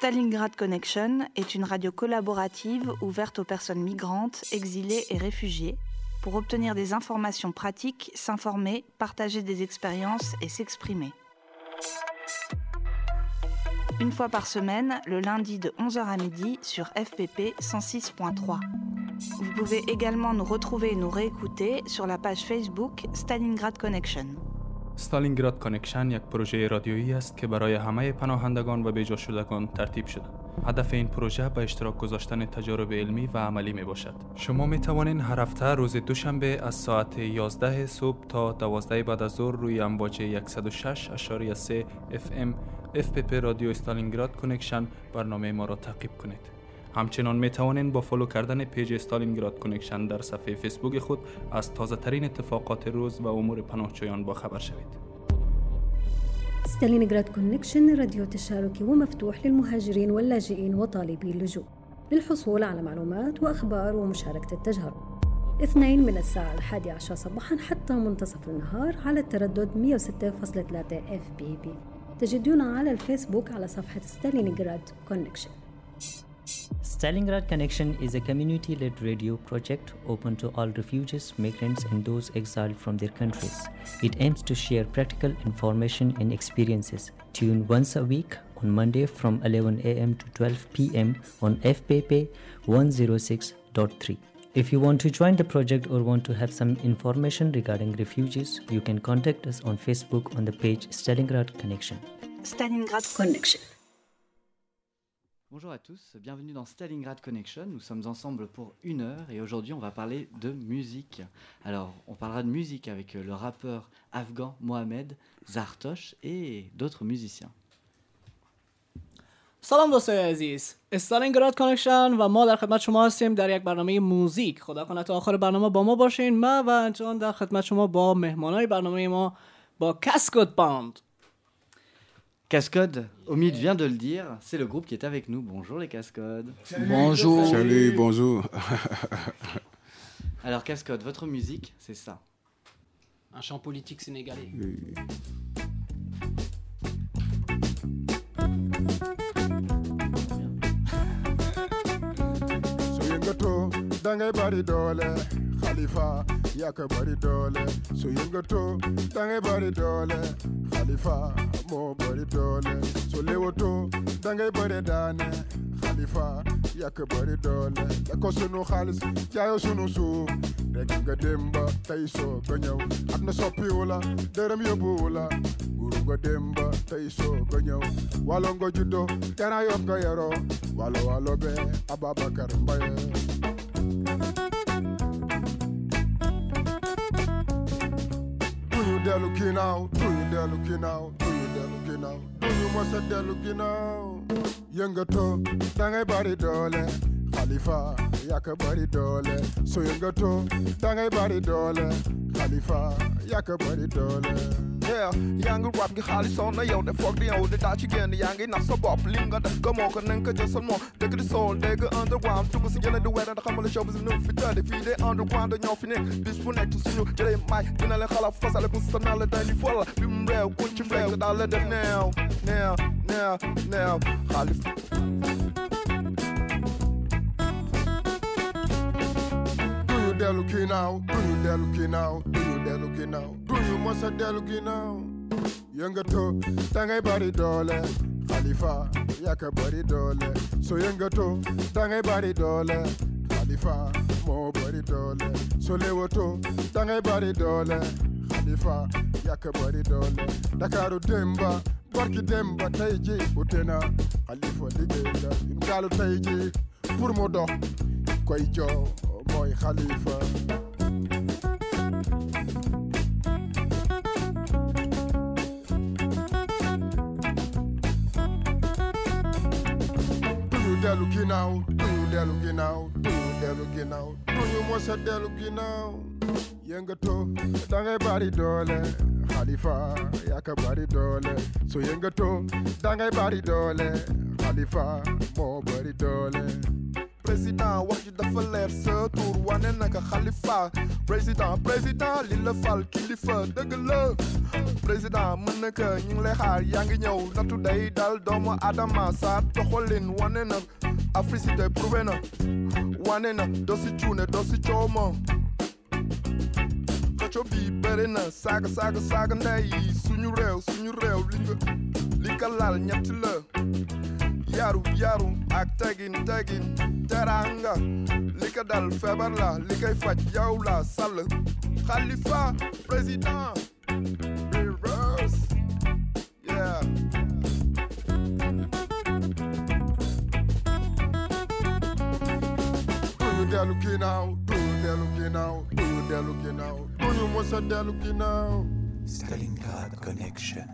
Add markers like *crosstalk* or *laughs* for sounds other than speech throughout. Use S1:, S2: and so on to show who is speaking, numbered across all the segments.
S1: Stalingrad Connection est une radio collaborative ouverte aux personnes migrantes, exilées et réfugiées pour obtenir des informations pratiques, s'informer, partager des expériences et s'exprimer. Une fois par semaine, le lundi de 11h à midi sur FPP 106.3. Vous pouvez également nous retrouver et nous réécouter sur la page Facebook Stalingrad Connection.
S2: ستالینگراد کانکشن یک پروژه رادیویی است که برای همه پناهندگان و بیجا شدگان ترتیب شده. هدف این پروژه به اشتراک گذاشتن تجارب علمی و عملی می باشد. شما می توانید هر هفته روز دوشنبه از ساعت 11 صبح تا 12 بعد از ظهر روی امواج 106.3 FM FPP رادیو استالینگراد کنکشن برنامه ما را تعقیب کنید. همچنان می توانید با فالو کردن پیج استالینگراد کنکشن در صفحه فیسبوک خود از تازه ترین اتفاقات روز و امور پناهجویان با خبر شوید.
S3: ستالينغراد كونكشن راديو تشاركي ومفتوح للمهاجرين واللاجئين وطالبي اللجوء. للحصول على معلومات وأخبار ومشاركة التجارب. اثنين من الساعة الحادية عشر صباحا حتى منتصف النهار على التردد 106.3 اف بي بي تجدونا على الفيسبوك على صفحة ستالينغراد كونكشن.
S4: Stalingrad Connection is a community led radio project open to all refugees, migrants, and those exiled from their countries. It aims to share practical information and experiences. Tune once a week on Monday from 11 a.m. to 12 p.m. on FPP 106.3. If you want to join the project or want to have some information regarding refugees, you can contact us on Facebook on the page Stalingrad Connection.
S1: Stalingrad
S3: Connection
S5: Bonjour à tous, bienvenue dans Stalingrad Connection. Nous sommes ensemble pour une heure et aujourd'hui on va parler de musique. Alors on parlera de musique avec le rappeur afghan Mohamed Zartosh et d'autres musiciens.
S6: سلام دوستای عزیز استالینگراد کانکشن و ما در خدمت شما هستیم در یک برنامه موزیک خدا کنه تا آخر برنامه با ما باشین ما و انجان در خدمت شما با مهمانای برنامه ما با کسکوت باند
S5: Cascode, Omid vient de le dire, c'est le groupe qui est avec nous. Bonjour les Cascodes.
S7: Bonjour.
S8: Salut, bonjour. *laughs*
S5: Alors Cascode, votre musique, c'est ça.
S6: Un chant politique sénégalais.
S8: yaka body dole so you go to. Dange body dole khalifa mo body dole so lewo to dange body dane khalifa yaka body dole Ya ko sunu khalis jayo sunu su rek nga demba tay so go ñew ak na soppi deram yobu guru nga demba tay so go ñew walo nga juddo yo nga yaro walo walo be ababakar mbaye. they're looking out, Do you? they're looking out, Do you? they're looking out, Do you? Must say they're looking out. Younger to, dang a body eh? Khalifa, yaka body dollar. Eh? So younger to, dang a body eh? Khalifa, yaka body dollar.
S7: Yeah, yaa ngi rap gi xaalis soon na yow de foog di yow de daa ci génn yaa ngi nax sa bopp li nga def ko moo ko nañ ko jël sa moom dëgg di soul dëgg underground tubb si jële di wera da xamal show bi si nu fi tëdd fii de underground ñoo fi nekk bis bu nekk suñu jëlee may dina leen xalaat fasale bu sa naa day di fola bi mu réew kuñ ci réew daal la def neew neew neew neew xaalis
S8: Do you delu ginnaaw they're looking now. Do you must say they're looking now? Younger to, tangai body dollar. Khalifa, yaka body dollar. So younger to, tangai body dollar. Khalifa, mo body dollar. So lewoto, tangai body dollar. Khalifa, yaka body dollar. Dakaru demba, barki demba taiji utena. Khalifa ligela, ingalu taiji. Pour mo dox koy jox mooy they're looking out, do they're looking out, do they're looking out, do you must have they're looking out. Yenga to, dange bari dole, Khalifa, yaka bari dole. So yenga to, dange bari dole, Khalifa, mo bari dole.
S7: Président wax ji dafa leer sa tur wane naka xalifa. Président président li la fal kilifa dëgg la. Président mën na ko ñu ngi lay xaar yaa ngi ñëw. Natu day dal doomu adama sa doxalin wane na. Africité prouvé na. Wane na doo si cuune doo si cooma xëcco bi bëri na saaga saaga saaga suñu yaru yaru ak tegin tegin teranga. Li dal feebar la li koy yow la sàll xalifa président reverse yeah.
S8: You dellu ginnaaw you dellu ginnaaw you dellu ginnaaw you mos a dellu ginnaaw
S9: Stalingrad Connection.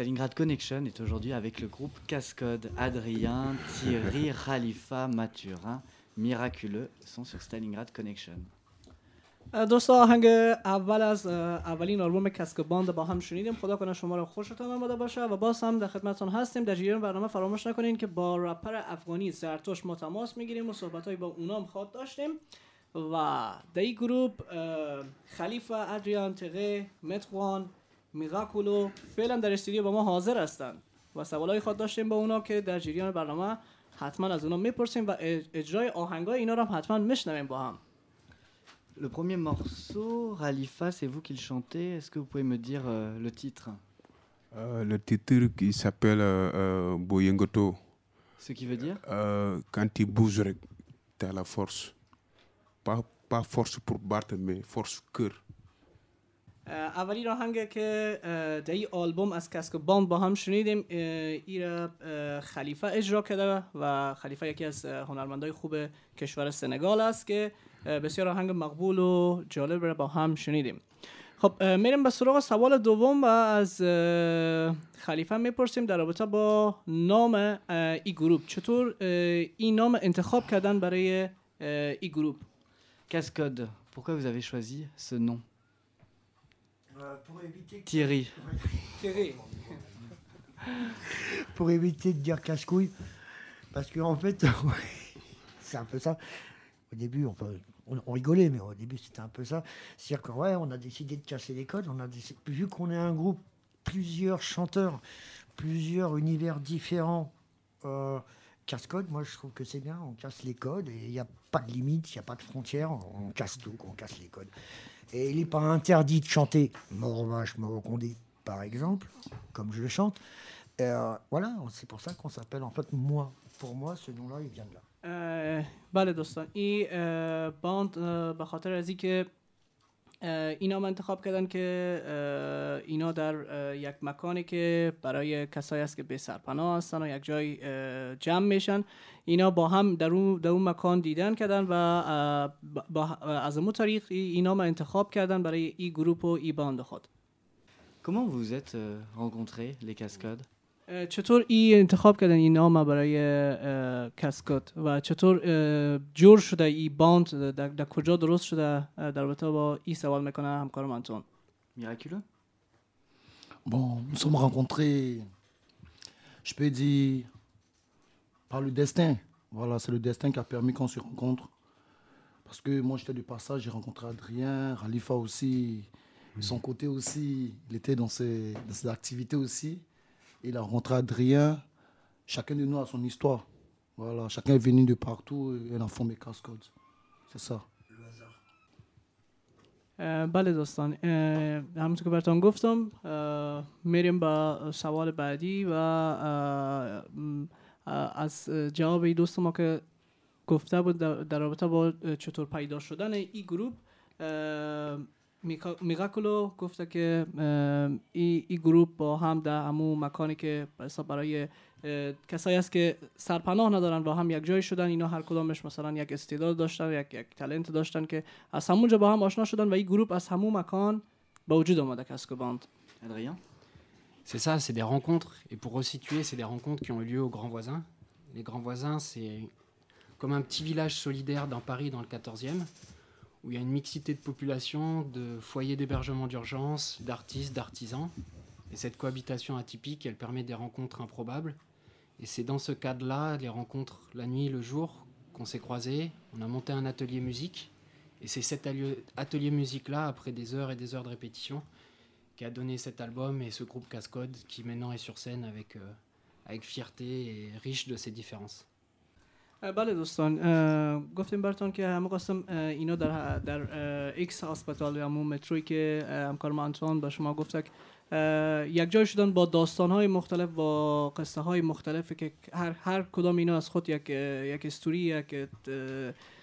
S5: Stalingrad Connection est aujourd'hui avec le groupe Cascode. Adrien, Thierry, *laughs* Khalifa, Mathurin, miraculeux sont sur Stalingrad Connection.
S6: دوستا آهنگ اول از اولین آلبوم کسک باند با هم شنیدیم خدا کنه شما رو خوشتون آمده باشه و باز هم در خدمتتون هستیم در جریان برنامه فراموش نکنین که با رپر افغانی زرتوش ما تماس می‌گیریم و صحبت با اونام خواد داشتیم و در این گروپ خلیفه ادریان تقه متوان میراکولو فعلا در استودیو با ما حاضر هستن و سوالای خود داشتیم با اونا که در جریان برنامه حتما از اونا میپرسیم و اج- اجرای آهنگای اینا رو هم حتما میشنویم با هم
S5: Le premier morceau, Khalifa, c'est vous qui le chantez. Est-ce que vous pouvez me dire euh, le titre
S10: Euh, le titre qui s'appelle euh, euh, Boyengoto.
S5: Ce qui veut dire
S10: Euh, quand tu bouges, tu as la force. Pas, pas force pour battre, mais force cœur.
S6: اه، اولین آهنگ که در آلبوم از کسک باند با هم شنیدیم اه، این را اه، خلیفه اجرا کرده و خلیفه یکی از هنرمندای خوب کشور سنگال است که بسیار آهنگ مقبول و جالب را با هم شنیدیم. خب میریم به سراغ سوال دوم و از خلیفه می‌پرسیم در رابطه با نام این گروپ. چطور این نام انتخاب کردن برای این گروپ؟
S5: Cascode, pourquoi vous avez choisi ce nom?
S11: Pour éviter
S5: Thierry. *laughs* *laughs*
S11: pour éviter de dire casse-couille. Parce qu'en fait, *laughs* c'est un peu ça. Au début, on, peut- on- on rigolait, mais au début, c'était un peu ça. C'est-à-dire que, ouais, on a décidé de casser les codes. On a décidé- vu qu'on est un groupe, plusieurs chanteurs, plusieurs univers différents, euh, casse-code, moi, je trouve que c'est bien. On casse les codes et il n'y a pas de limite, il n'y a pas de frontières. On casse tout, on casse les codes. Et il n'est pas interdit de chanter Mort vache, mort condé, par exemple, comme je le chante. Euh, voilà, c'est pour ça qu'on s'appelle en fait moi. Pour moi, ce nom-là, il vient de là.
S6: اه، بله دوستان این اه، باند اه، به خاطر از اینکه اه، اینا هم انتخاب کردن که اینا در یک مکانی که برای کسایی است که به سرپناه هستن و یک جای جمع میشن اینا با هم در اون, در اون مکان دیدن کردن و با- از اون طریق ای- اینا هم انتخاب کردن برای این گروپ و این باند خود.
S5: Comment vous êtes euh, rencontrés, les Cascodes
S6: اه، چطور این انتخاب کردن این نام برای اه، کسکات و چطور اه، جور شده این باند در, در کجا درست شده اه، در رابطه با این سوال میکنه همکارم انتون
S5: Miraculeux
S12: Bon, nous sommes rencontrés, je peux dire, par le destin. Voilà, c'est le destin qui a permis qu'on se rencontre. Parce que moi, j'étais de passage, j'ai rencontré Adrien, Khalifa aussi. De son côté aussi, il était dans ses, dans ses activités aussi. Il a rencontré Adrien. Chacun de nous a son histoire. Voilà, chacun est venu de partout et on a formé Cascode. C'est ça.
S6: اه، بله دوستان اه، همونطور که براتون گفتم اه، میریم با سوال بعدی و اه، م، اه، از جواب این دوست ما که گفته بود در در رابطه با اه، چطور پیدا شدن این گروپ اه، میکا- میراکولو گفته که اه، این ای گروپ با هم در همون مکانی که به حساب برای اه، کسایی است که سرپناه ندارن با هم یک جای شدن اینا هر کدامش مثلا یک استعداد داشتن یک یک تلنت داشتن که از همونجا با هم آشنا شدن و این گروپ از همون مکان به وجود آمده کسک باند
S5: Adrien
S13: C'est ça, c'est des rencontres. Et pour resituer, c'est des rencontres qui ont eu lieu aux Grands Voisins. Les Grands Voisins, c'est comme un petit village solidaire dans Paris, dans le 14e, où il y a une mixité de population, de foyers d'hébergement d'urgence, d'artistes, d'artisans. Et cette cohabitation atypique, elle permet des rencontres improbables. Et c'est dans ce cadre-là, les rencontres la nuit, le jour, qu'on s'est croisés. On a monté un atelier musique. Et c'est cet atelier musique-là, après des heures et des heures de répétition, qui a donné cet album et ce groupe Cascode qui maintenant est sur scène avec, euh, avec fierté et riche de ses différences.
S6: بله دوستان گفتیم براتون که همه قسم اینا در در ایکس هاسپیتال یا همون متروی که همکار ما انتوان به شما گفت یک جای شدن با داستان های مختلف با قصه های مختلف که هر هر کدام اینا از خود یک یک استوری یک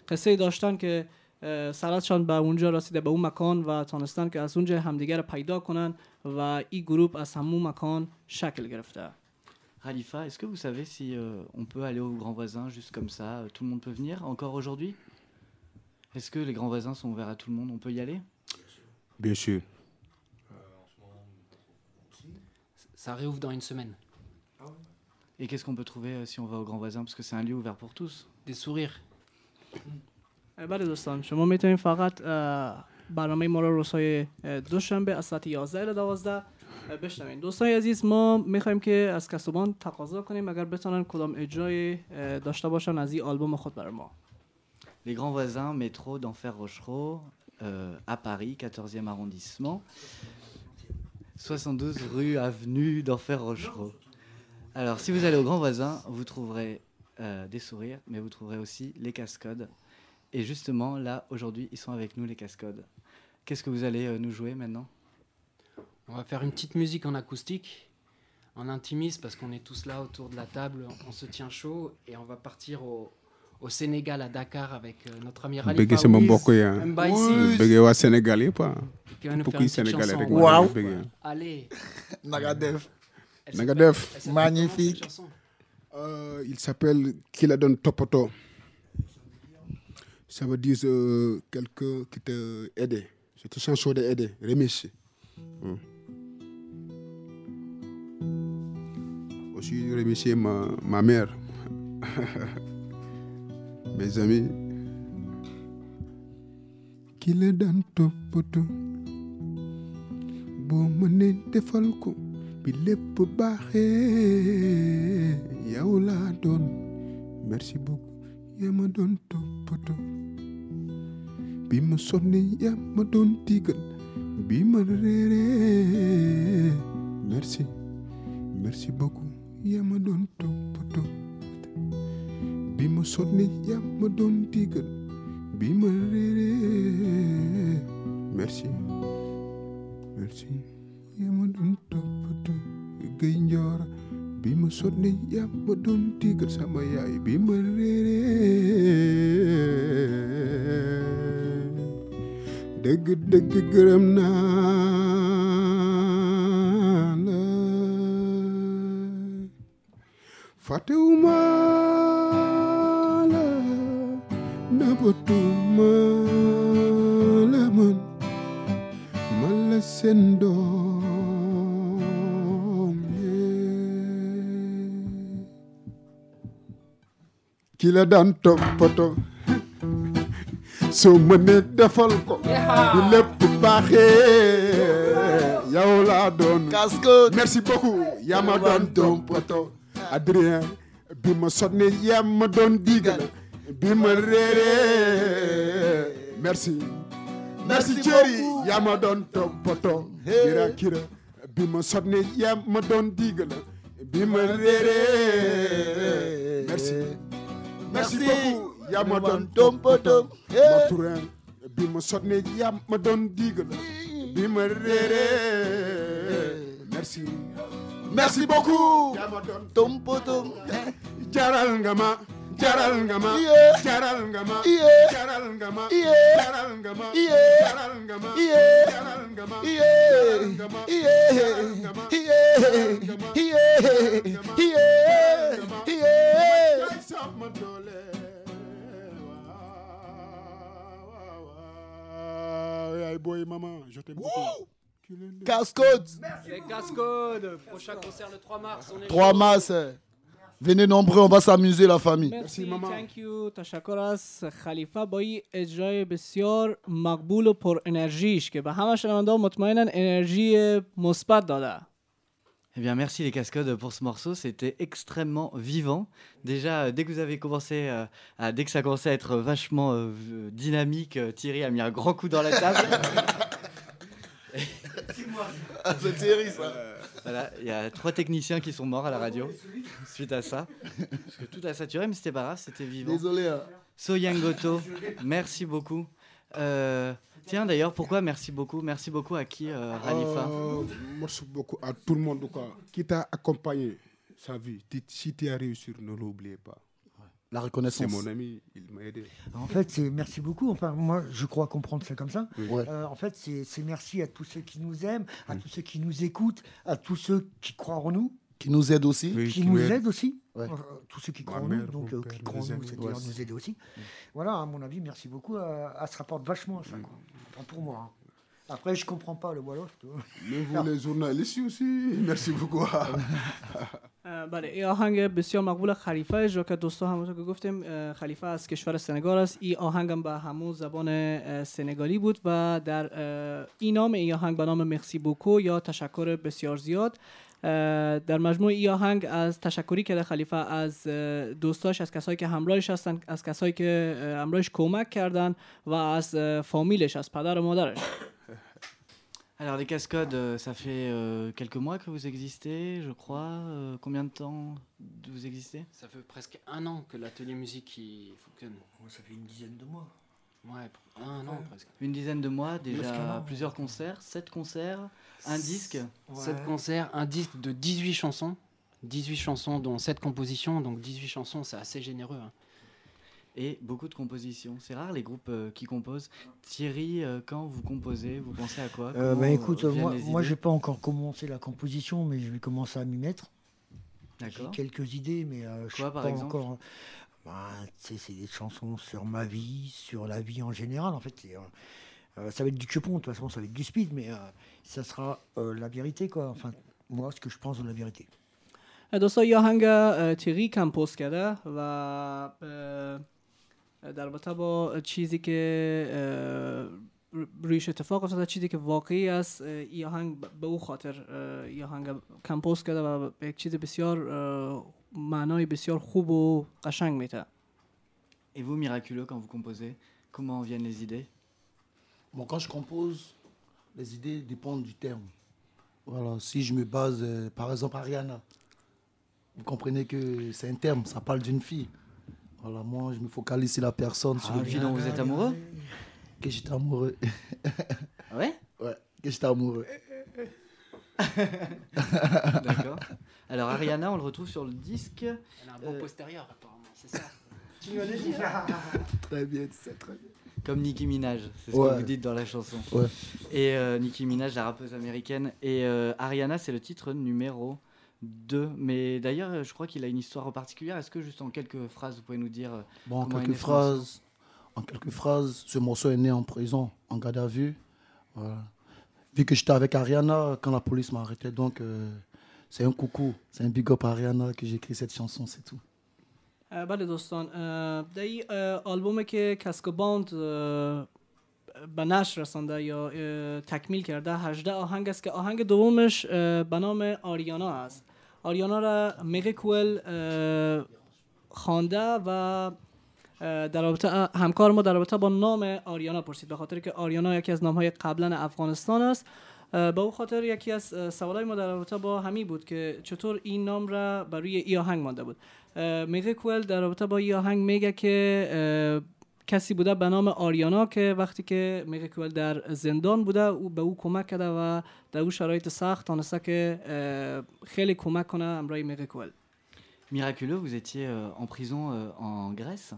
S6: قصه داشتن که اه، سراتشان به اونجا رسیده به اون مکان و تانستن که از اونجا همدیگر پیدا کنن و این گروپ از همون مکان شکل گرفته.
S5: Khalifa, est-ce que vous savez si euh, on peut aller au grand voisin juste comme ça euh, Tout le monde peut venir encore aujourd'hui Est-ce que les grands voisins sont ouverts à tout le monde On peut y aller
S10: Bien sûr.
S13: Ça réouvre dans une semaine.
S5: Et qu'est-ce qu'on peut trouver euh, si on va au grand voisin Parce que c'est un lieu ouvert pour tous.
S13: Des sourires.
S6: بله دوستان شما میتونید فقط اه، برنامه ما رو روزهای اه، دوشنبه از ساعت 11 الی 12 اه، بشنوین دوستان عزیز ما میخوایم که از کسبان تقاضا کنیم اگر بتونن کدام اجرای اه، داشته باشن از این آلبوم خود برای ما
S5: Les grands voisins, métro d'Enfer Rochereau, euh, à Paris, 14e arrondissement. 72 rue Avenue d'Enfer Rochereau. Alors, si vous allez au grand voisin, vous trouverez euh, des sourires, mais vous trouverez aussi les cascodes. Et justement, là, aujourd'hui, ils sont avec nous, les cascodes. Qu'est-ce que vous allez euh, nous jouer maintenant
S13: On va faire une petite musique en acoustique, en intimiste, parce qu'on est tous là autour de la table, on se tient chaud, et on va partir au, au Sénégal, à Dakar, avec euh, notre ami Khalifa
S10: bëgg sama
S13: Wiz,
S10: mbokk yi ah.
S13: Mbaye Sy,
S10: bëggee waa Sénégal yëpp ah.
S13: qui va nous faire une
S10: sénégalais
S13: chanson.
S10: ngi bëggee.
S13: Allez. *laughs*
S12: Naga def.
S13: Elle
S10: Na nga
S13: s'appelle-
S10: def.
S13: elle s'appelle comment, cette
S12: Magnifique.
S10: Euh, il s'appelle Qui la donne Topoto. Ça veut dire euh, quelqu'un qui t'a aidé. C'est une chanson d'aider, remercier. Hmm. Aussi remercier ma, ma mère, *laughs* mes amis. Qui la donne Topoto. boo mënee defal ko bi lépp baaxee yow laa doon merci beaucoup. Yaa ma doon toppatoo bi ma sonne yaa ma doon digal bi ma merci. Merci beaucoup yama ɗon toppoto bima sodne yama ɗon digal bima rere merci. Merci. Yama ɗon toppoto gay jora bima sodne yama ɗon digal sama yayi bima rere dëgg dëgg gërëm naa fàttewuma la nëbbatuma la man man la seen doom ki la daan toppatoo soo mënee defal ko bu lépp baaxee yow laa doon.
S12: Cascode.
S10: merci beaucoup yaa ma doon toppatoo Adrien bi ma sonne yaa ma doon digal. Bi ma réeree merci. Merci Thierry yaa ma doon toppatoo. Kira kira. Bi ma sonne yaa ma doon digal. Bi ma réeree merci. Merci beaucoup. Yaa ma doon toppatoo. ma turin bi ma sonne yaa ma doon digal. Bi ma réeree merci merci beaucoup jaral jaral jaral jaral jaral jaral jaral jaral jaral jaral jaral jaral maman je t'aime beaucoup
S12: Cascode.
S13: Les Cascodes, prochain concert le 3 mars. On est
S12: 3
S13: chaud.
S12: mars. Venez nombreux, on va s'amuser la famille.
S6: مرسی thank you تشکر از خلیفه با این اجرای بسیار مقبول و پر انرژیش که به همه شنونده مطمئنا انرژی مثبت داده
S5: Eh bien, merci les cascodes pour ce morceau. C'était extrêmement vivant. Déjà, euh, dès que vous avez commencé, euh, à, dès que ça commençait à être vachement euh, v- dynamique, euh, Thierry a mis un grand coup dans la table. *laughs* *laughs*
S12: C'est Thierry, ça.
S5: Voilà, il y a trois techniciens qui sont morts à la radio suite à ça. Parce que tout a saturé, mais c'était pas grave, c'était vivant.
S12: Désolé, hein.
S5: Soyangoto, merci beaucoup. Euh, tiens, d'ailleurs, pourquoi merci beaucoup? Merci beaucoup à qui, euh, Khalifa
S10: Euh, merci beaucoup à tout le monde quoi, qui t'a accompagné sa vie. Si tu as réussi, ne l'oubliez pas.
S12: La reconnaissance.
S10: C'est mon ami, il m'a aidé.
S11: En fait, c'est merci beaucoup. Enfin, moi, je crois comprendre ça comme ça.
S10: Oui.
S11: Euh, en fait, c'est merci à tous ceux qui nous aiment, à tous ceux qui nous écoutent, à tous ceux qui croient en nous.
S12: Qui nous aident aussi.
S11: qui nous aident aussi.
S12: Ouais.
S11: Euh, tous ceux qui
S12: Ma
S11: croient en nous, donc euh, qui croient en nous, c'est-à-dire
S12: ouais.
S11: nous aider aussi. Voilà, à mon avis, merci beaucoup. euh, à se rapporte vachement à ça, quoi. Enfin, pour moi. hein. Après, je comprends pas le Wolof.
S10: Mais vous, les journalistes aussi, merci beaucoup.
S6: بله این آهنگ بسیار مقبول خلیفه اجرا کرد دوستا همونطور که گفتیم خلیفه از کشور سنگال است. این آهنگ هم به همون زبان سنگالی بود و در این نام این آهنگ به نام مخسی بوکو یا تشکر بسیار زیاد. در مجموع این آهنگ از تشکری که خلیفه از دوستاش از کسایی که همراهش هستن از کسایی که اه، همراهش کمک کردن و از فامیلش از پدر و مادرش.
S5: Alors, les cascodes, euh, ça fait euh, quelques mois que vous existez, je crois. Euh, combien de temps vous existez?
S13: Ça fait presque un an que l'atelier musique fonctionne.
S11: ça fait une dizaine de mois.
S13: Ouais, un an presque.
S5: Une dizaine de mois, déjà
S13: an.
S5: plusieurs concerts, sept concerts, un disque.
S13: 7 concerts, un disque de 18 chansons. 18 chansons, dont 7 compositions. Donc 18 chansons, c'est assez généreux. hein
S5: Et beaucoup de compositions. C'est rare les groupes euh, qui composent. Thierry, euh, quand vous composez, vous pensez à quoi
S11: Euh,
S5: Comment,
S11: bah,
S5: euh,
S11: écoute,
S5: viennent
S11: moi,
S5: les
S11: moi
S5: idées
S11: j'ai pas encore commencé la composition, mais je vais commencer à m'y mettre. J'ai
S5: D'accord.
S11: quelques idées, mais euh, je
S5: Quoi,
S11: suis
S5: par
S11: pas
S5: exemple
S11: encore. Bah, tu sais, c'est des chansons sur ma vie, sur la vie en général. En fait, c'est, euh, euh, ça va être du chepon, de toute façon, ça va être du speed, mais euh, ça sera euh, la vérité, quoi. Enfin, moi, ce que je pense de la vérité.
S6: دوستا یه آهنگ اه، تیغی کمپوز کرده و اه، در رابطه با چیزی که اه، رویش اتفاق افتاده چیزی که واقعی است اه، این آهنگ ب- به او خاطر اه، این آهنگ کمپوز کرده و به یک چیز بسیار اه، معنای بسیار خوب و قشنگ میده
S5: Et vous, miraculeux, quand vous composez, comment viennent les idées
S12: Bon, quand je compose, les idées dépendent du terme. Voilà, si je me base, euh, par exemple, Ariana, vous comprenez que c'est un terme, ça parle d'une fille. Voilà, moi, je me focalise sur la personne. sur
S5: Ah,
S12: le
S5: fille dont vous êtes amoureux
S12: Que j'étais amoureux.
S5: Ouais?
S12: Ouais, que j'étais amoureux. *laughs*
S5: D'accord. Alors, Ariana, on le retrouve sur le disque.
S13: Elle a un beau
S5: Euh,
S13: postérieur, apparemment, c'est ça. *laughs*
S11: Tu me l'as dit
S12: Très bien, c'est très bien.
S5: Comme Nicki Minaj, c'est ce
S12: Ouais.
S5: que vous dites dans la chanson.
S12: Ouais.
S5: Et euh, Nicki Minaj, la rappeuse américaine. Et euh, Ariana, c'est le titre numéro 2. Mais d'ailleurs, euh, je crois qu'il a une histoire particulière. Est-ce que juste en quelques phrases, vous pouvez nous dire euh,
S12: Bon, en
S5: comment est
S12: quelques
S5: né ce morceau
S12: phrases, en quelques phrases, ce morceau est né en prison, en garde à vue. Voilà. Vu que j'étais avec Ariana quand la police m'a arrêté, donc euh, c'est un coucou, c'est un big up à Ariana que j'ai écrit cette chanson, c'est tout.
S6: اه، بله دوستان اه، در این اه، آلبومه که کسکو باند اه، به نشر رسانده یا اه، تکمیل کرده 18 آهنگ است که آهنگ دومش اه، به نام آریانا است آریانا را میگه کوئل اه، خوانده و در رابطه همکار ما در رابطه با نام آریانا پرسید. به خاطر که آریانا یکی از نامهای قبلا افغانستان است به او خاطر یکی از سوالای ما در رابطه با همی بود که چطور این نام را بر روی ای آهنگ مانده بود. میگه کوئل در رابطه با ای آهنگ میگه که کسی بوده به نام آریانا که وقتی که میگه کوئل در زندان بوده او به او کمک کرده و در او شرایط سخت تانسته که اه، خیلی کمک کنه امرای میگه کوئل
S5: Miraculeux, vous étiez euh, en prison euh, en Grèce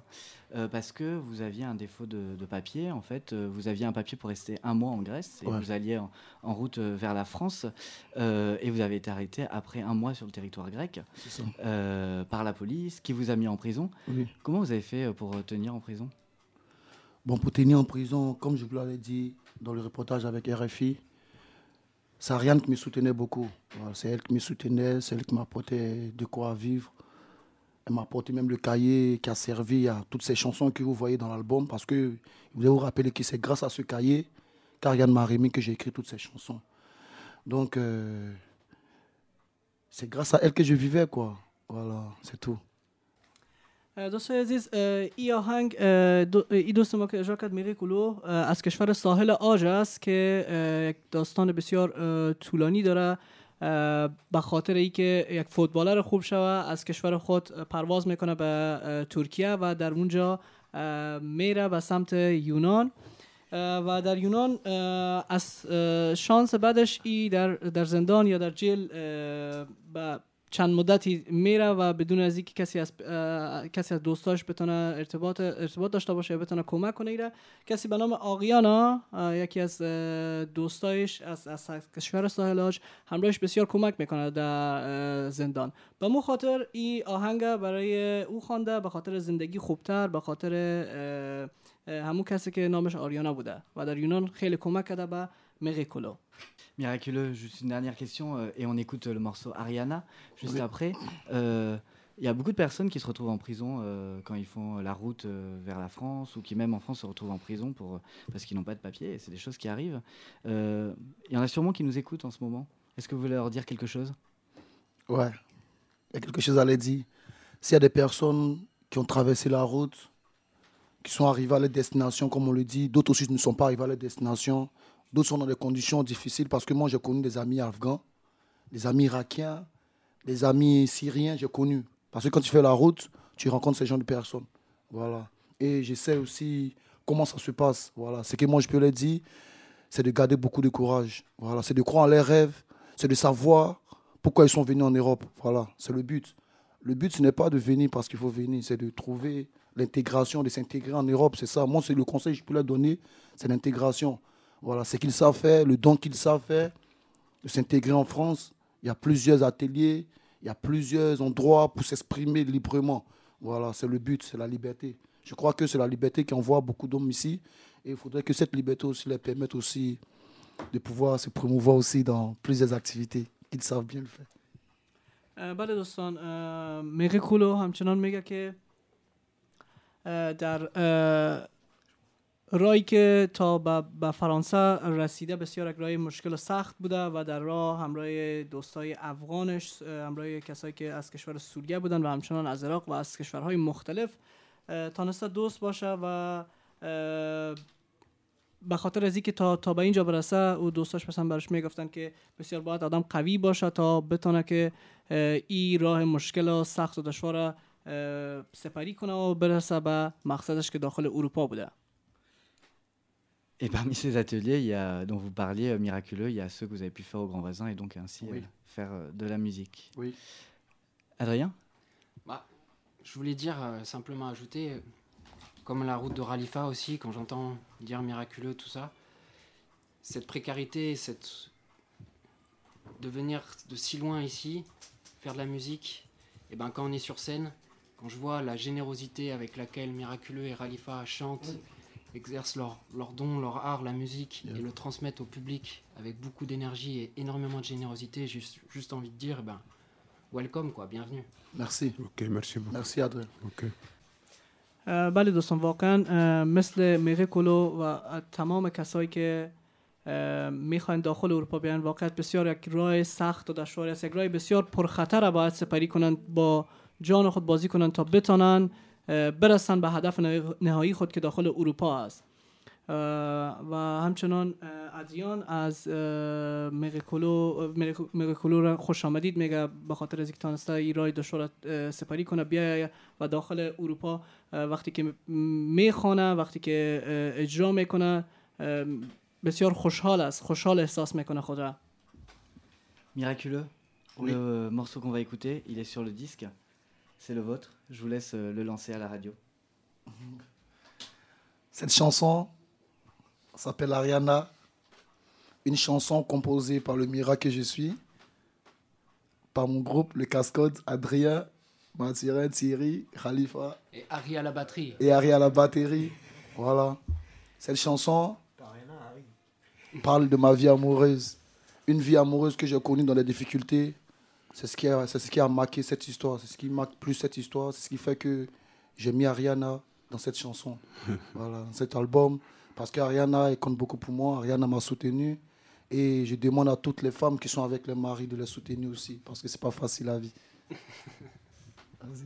S5: euh, parce que vous aviez un défaut de, de papier. En fait, euh, vous aviez un papier pour rester un mois en Grèce et
S12: Ouais.
S5: vous alliez en, en route euh, vers la France euh, et vous avez été arrêté après un mois sur le territoire grec
S12: C'est ça.
S5: euh, par la police qui vous a mis en prison.
S12: Oui.
S5: Comment vous avez fait euh, pour euh, tenir en prison
S12: Bon, pour tenir en prison, comme je vous l'avais dit dans le reportage avec RFI, c'est Ariane qui me soutenait beaucoup. C'est elle qui me soutenait, c'est elle qui m'apportait de quoi vivre. Elle m'a apporté même le cahier qui a servi à toutes ces chansons que vous voyez dans l'album. Parce que vous devez vous rappeler que c'est grâce à ce cahier qu'Ariane m'a remis que j'ai écrit toutes ces chansons. Donc, euh, c'est grâce à elle que je vivais, quoi. Voilà, c'est tout.
S6: دوستای عزیز ای آهنگ ای دوست ما که اجرا کرد کلو از کشور ساحل آج است که یک داستان بسیار طولانی داره به خاطر اینکه یک فوتبالر خوب شوه از کشور خود پرواز می‌کنه به ترکیه و در اونجا میره به سمت یونان. و در یونان از شانس بعدش ای در, در زندان یا در جیل به چند مدتی میره و بدون از اینکه کسی از کسی از دوستاش بتونه ارتباط ارتباط داشته باشه یا بتونه کمک کنه ایره. کسی به نام آقیانا یکی از دوستایش از, از کشور ساحلاش همراهش بسیار کمک می‌کنه در زندان. به مو خاطر این آهنگ برای او خوانده به خاطر زندگی خوبتر به خاطر همون کسی که نامش آریانا بوده و در یونان خیلی کمک کرده به Miracolo.
S5: Miraculeux, juste une dernière question, euh, et on écoute euh, le morceau Ariana juste après. Il y a beaucoup de personnes qui se retrouvent en prison quand ils font la route vers la France ou qui même en France se retrouvent en prison pour, parce qu'ils n'ont pas de papier. C'est des choses qui arrivent. Il y en a sûrement qui nous écoutent en ce moment. Est-ce que vous voulez leur dire quelque chose?
S12: Ouais. Il y a quelque chose à leur dire. S'il y a des personnes qui ont traversé la route, qui sont arrivées à leur destination, comme on le dit, d'autres aussi ne sont pas arrivées à leur destination, d'autres sont dans des conditions difficiles, parce que moi j'ai connu des amis afghans, des amis irakiens, des amis syriens, j'ai connu. Parce que quand tu fais la route, tu rencontres ces gens de personnes. Voilà. Et je sais aussi comment ça se passe. Voilà. Ce que moi je peux leur dire, c'est de garder beaucoup de courage. Voilà. C'est de croire en leurs rêves, c'est de savoir pourquoi ils sont venus en Europe. Voilà, c'est le but. Le but, ce n'est pas de venir parce qu'il faut venir, c'est de trouver l'intégration, de s'intégrer en Europe. C'est ça. Moi, c'est le conseil que je peux leur donner, c'est l'intégration Voilà, ce qu'ils savent faire, le don qu'ils savent faire, de s'intégrer en France. Il y a plusieurs ateliers, il y a plusieurs endroits pour s'exprimer librement. Voilà, c'est le but, c'est la liberté. Je crois que c'est la liberté qui envoie beaucoup d'hommes ici. Et il faudrait que cette liberté aussi leur permette aussi de pouvoir se promouvoir aussi dans plusieurs activités qu'ils savent bien le faire.
S6: اه، بله دوستان اه، میگه کولو همچنان میگه که اه، در اه، راهی که تا به فرانسه رسیده بسیار یک راه مشکل و سخت بوده و در راه همراه دوستای افغانش اه، همراه کسایی که از کشور سوریه بودن و همچنان از عراق و از کشورهای مختلف تانسته دوست باشه و به خاطر از اینکه تا تا به اینجا برسه او دوستاش مثلا براش می‌گفتن که بسیار باید آدم قوی باشه تا بتونه که این راه مشکل و سخت و دشوار سپری کنه و برسه به مقصدش که داخل اروپا بوده.
S5: Et parmi ces ateliers, il y a, dont vous parliez, euh, miraculeux, il y a ceux que vous avez pu faire au Grand Voisin et donc ainsi
S13: Oui.
S5: euh, faire euh, de la musique.
S12: Oui.
S5: Adrien?
S13: Bah, je voulais dire, euh, simplement ajouter, euh, comme la route de Ralifa aussi, quand j'entends dire miraculeux, tout ça, cette précarité, cette... de venir de si loin ici, faire de la musique, et ben quand on est sur scène, quand je vois la générosité avec laquelle Miraculeux et Ralifa chantent, exercent leur, leur don, leur art, la musique, et le transmettent au public avec beaucoup d'énergie et énormément de générosité, j'ai juste, juste envie de dire, eh ben, welcome, quoi, bienvenue.
S12: Merci.
S10: Ok, merci beaucoup.
S12: Merci Adrien.
S10: Ok.
S6: اه، بله دوستان واقعا اه، مثل میغه کلو و اه، تمام کسایی که میخواین داخل اروپا بیان واقعا بسیار یک راه سخت و دشواری است یک راه بسیار پرخطر را باید سپری کنند با جان خود بازی کنند تا بتانند اه، برسن به هدف نه- نهایی خود که داخل اروپا است و همچنان اه، ادریان از مگکولو مگکولو را خوش آمدید میگه به خاطر از این راه دشوار سپری کنه بیای و داخل اروپا وقتی که می‌خوانه وقتی که اجرا می‌کنه بسیار خوشحال است خوشحال احساس می‌کنه خود را
S5: Miraculeux,
S12: Oui.
S5: le morceau qu'on va écouter, il est sur le disque. C'est le vôtre. Je vous laisse euh, le lancer à la radio.
S12: Cette chanson s'appelle Ariana, une chanson composée par le Mira que je suis, par mon groupe, le Cascode, Adrien, Mathurin, Thierry, Khalifa
S13: Et Harry à la batterie.
S12: et Ari à la batterie. Voilà. Cette chanson parle de ma vie amoureuse. Une vie amoureuse que j'ai connue dans les difficultés, C'est ce, qui a, c'est ce qui a marqué cette histoire, c'est ce qui marque plus cette histoire, c'est ce qui fait que j'ai mis Ariana dans cette chanson, *laughs* voilà, dans cet album, parce qu'Ariana, elle compte beaucoup pour moi, Ariana m'a soutenu, et je demande à toutes les femmes qui sont avec les maris de les soutenir aussi, parce que c'est pas facile la vie. *laughs* Vas-y.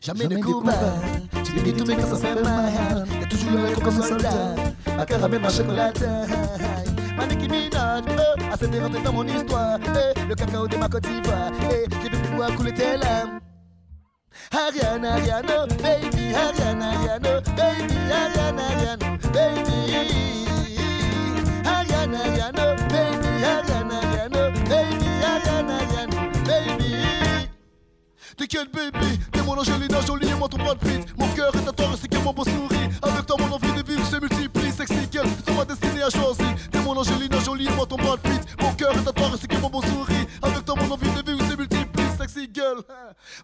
S14: Jamais de combat, tu me dis tout mais quand ça fait mal. Y'a toujours le comme soldat, ma caramel, ma chocolate Ma Nicki Minaj, oh, assez de rentrer dans mon histoire. Eh, Le cacao de ma Côte d'Ivoire, eh, je vais plus couler tes larmes. Ariana, Ariana, baby, Ariana, Ariana, baby, Ariana, Ariana, baby. Ariana, Ariana, baby, Ariana,
S7: T'es quel bébé? T'es mon Angelina Jolie et moi ton Brad Pitt Mon cœur est à toi ainsi que mon beau souris Avec toi mon envie de vivre se multiplie. Sexy girl, toi ma destinée a choisi. T'es mon Angelina Jolie et moi ton Brad Pitt Mon cœur est à toi ainsi que mon beau souris Avec toi mon envie de vivre se multiplie. Sexy girl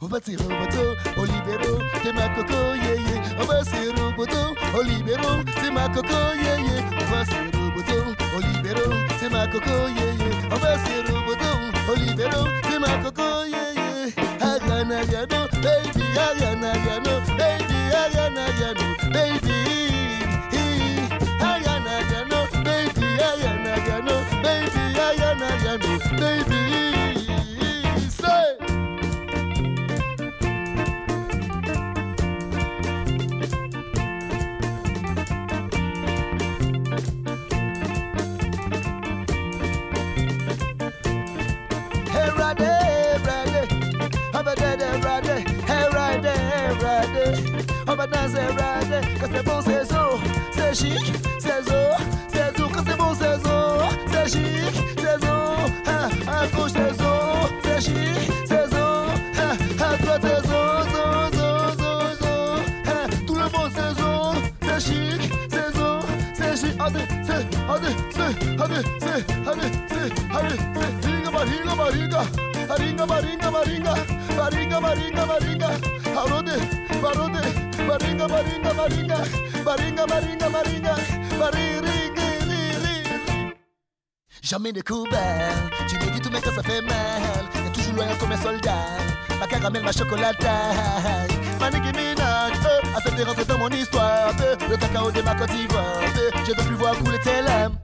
S14: On va tirer au bateau, au libéro, t'es ma coco, yeah yeah. On va tirer au bateau, au libéro, t'es ma coco, yeah yeah. On va tirer au bateau, au libéro, t'es ma coco, yeah yeah. On va tirer au bateau, au libéro, t'es ma coco, yeah yeah. Ariana, Ariana, baby, Ariana, Ariana, baby, Ariana, Quand c'est bon, c'est zo. C'est chic, c'est. C'est c'est bon, c'est zo. C'est chic, c'est. Hein, c'est zo. C'est chic, c'est zo. Hein, À droite, c'est zo, zo. Hein, Tout le monde, c'est zo. C'est chic, c'est. C'est. Allez, c'est, allez, c'est, allez, c'est, allez, c'est, allez, c'est. Ringa, baringa, baringa. Baringa, baringa, baringa. Baringa, baringa, baringa. Barode. Baringa, baringa, baringa. Baringa, baringa, baringa. Baringa, Jamais Cuba, tu me dis tout mais quand ça fait mal T'es toujours loyal comme un soldat Ma caramel, ma chocolate Ma Nicki Minaj, oh, assez de rentrer dans mon histoire oh, Le cacao de ma Côte d'Ivoire oh, Je veux plus voir couler tes larmes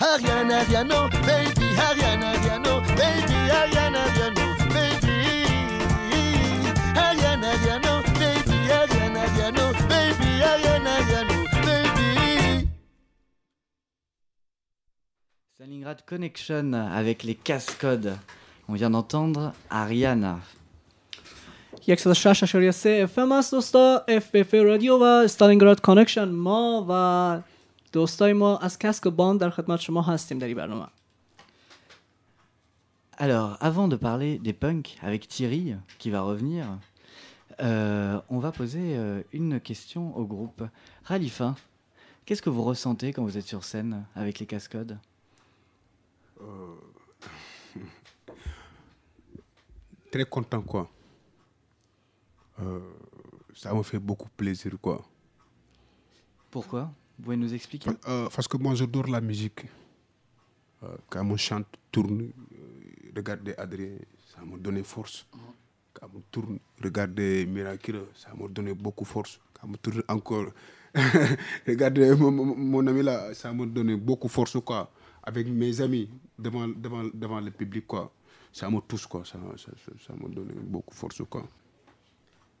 S14: Ariana, Ariana, baby, Ariana, Ariana, baby, Ariana, Ariana,
S5: Stalingrad Connection avec les cascodes. On vient d'entendre Ariana.
S6: 106.3 FM است دوستا FFA رادیو و استالینگراد کانکشن ما و دوستای ما از کسک و باند در خدمت شما هستیم در این برنامه
S5: Alors, avant de parler des punks avec Thierry, qui va revenir, euh, on va poser euh, une question au groupe. Ralifa, qu'est-ce que vous ressentez quand vous êtes sur scène avec les cascodes *laughs*
S10: Très content, quoi. Euh, ça me fait beaucoup plaisir, quoi.
S5: Pourquoi? Vous pouvez nous expliquer?
S10: Euh, parce que moi, j'adore la musique. Euh, quand on chante, tourne, euh, regardez Adrien, ça m'a donné force. Quand on tourne, regardez Miracle, ça m'a donné beaucoup force. Quand on tourne encore, *laughs* regardez mon, mon- mon ami là, ça m'a donné beaucoup force, quoi. Avec mes amis, devant, devant, devant le public, quoi. Ça me touche, quoi. Ça, ça, ça, ça m'a donné beaucoup de force, quoi.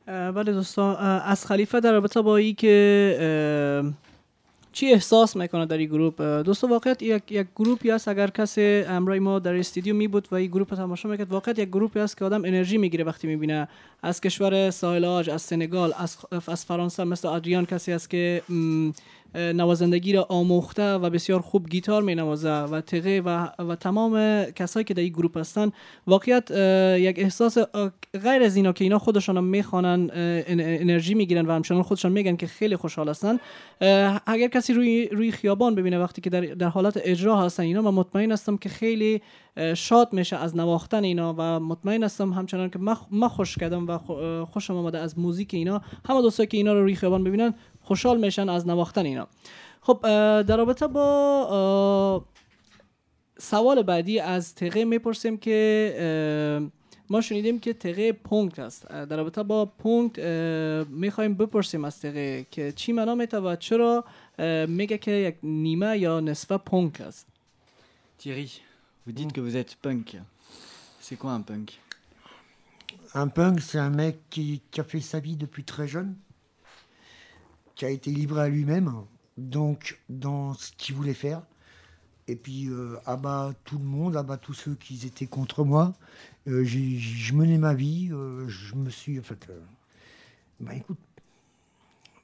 S6: اه، بله دوستان از خلیفه در رابطه با ای که چی احساس می‌کنه در این گروه اه، دوستان واقعیت یک یک گروپی است اگر کسی امرای ما در استودیو می بود و این گروپ رو تماشا می‌کرد واقعیت یک گروپی است که آدم انرژی می‌گیره وقتی می‌بینه از کشور ساحل آج از سنگال از از فرانسه مثل آدریان کسی است که نوازندگی را آموخته و بسیار خوب گیتار می نوازه و تقه و, و تمام کسایی که در این گروپ هستن واقعیت یک احساس غیر از اینا که اینا خودشان هم می‌خوانن انرژی می‌گیرن و همچنان خودشان میگن که خیلی خوشحال هستن. اگر کسی روی روی خیابان ببینه وقتی که در, در حالت اجرا هستن اینا من مطمئن هستم که خیلی شاد میشه از نواختن اینا و مطمئن هستم همچنان که من خوش کردم و خوشم آمده از موزیک اینا. همه دوستایی که اینا رو روی خیابان ببینن خوشحال میشن از نواختن اینا. خب در رابطه با سوال بعدی از تقه می‌پرسیم که ما شنیدیم که تقه پونک است. در رابطه با پونک می‌خوایم بپرسیم از تقه که چی معنا میته و چرا میگه که یک نیمه یا نصفه پونک است؟
S5: Thierry, vous dites que vous êtes punk. C'est quoi un punk?
S11: Un punk, c'est un mec qui, qui a fait sa vie depuis très jeune, qui a été livré à lui-même, donc dans ce qu'il voulait faire. Et puis euh, abat tout le monde, abat tous ceux qui étaient contre moi. Euh, je menais ma vie, euh, je me suis. En fait, euh, bah écoute,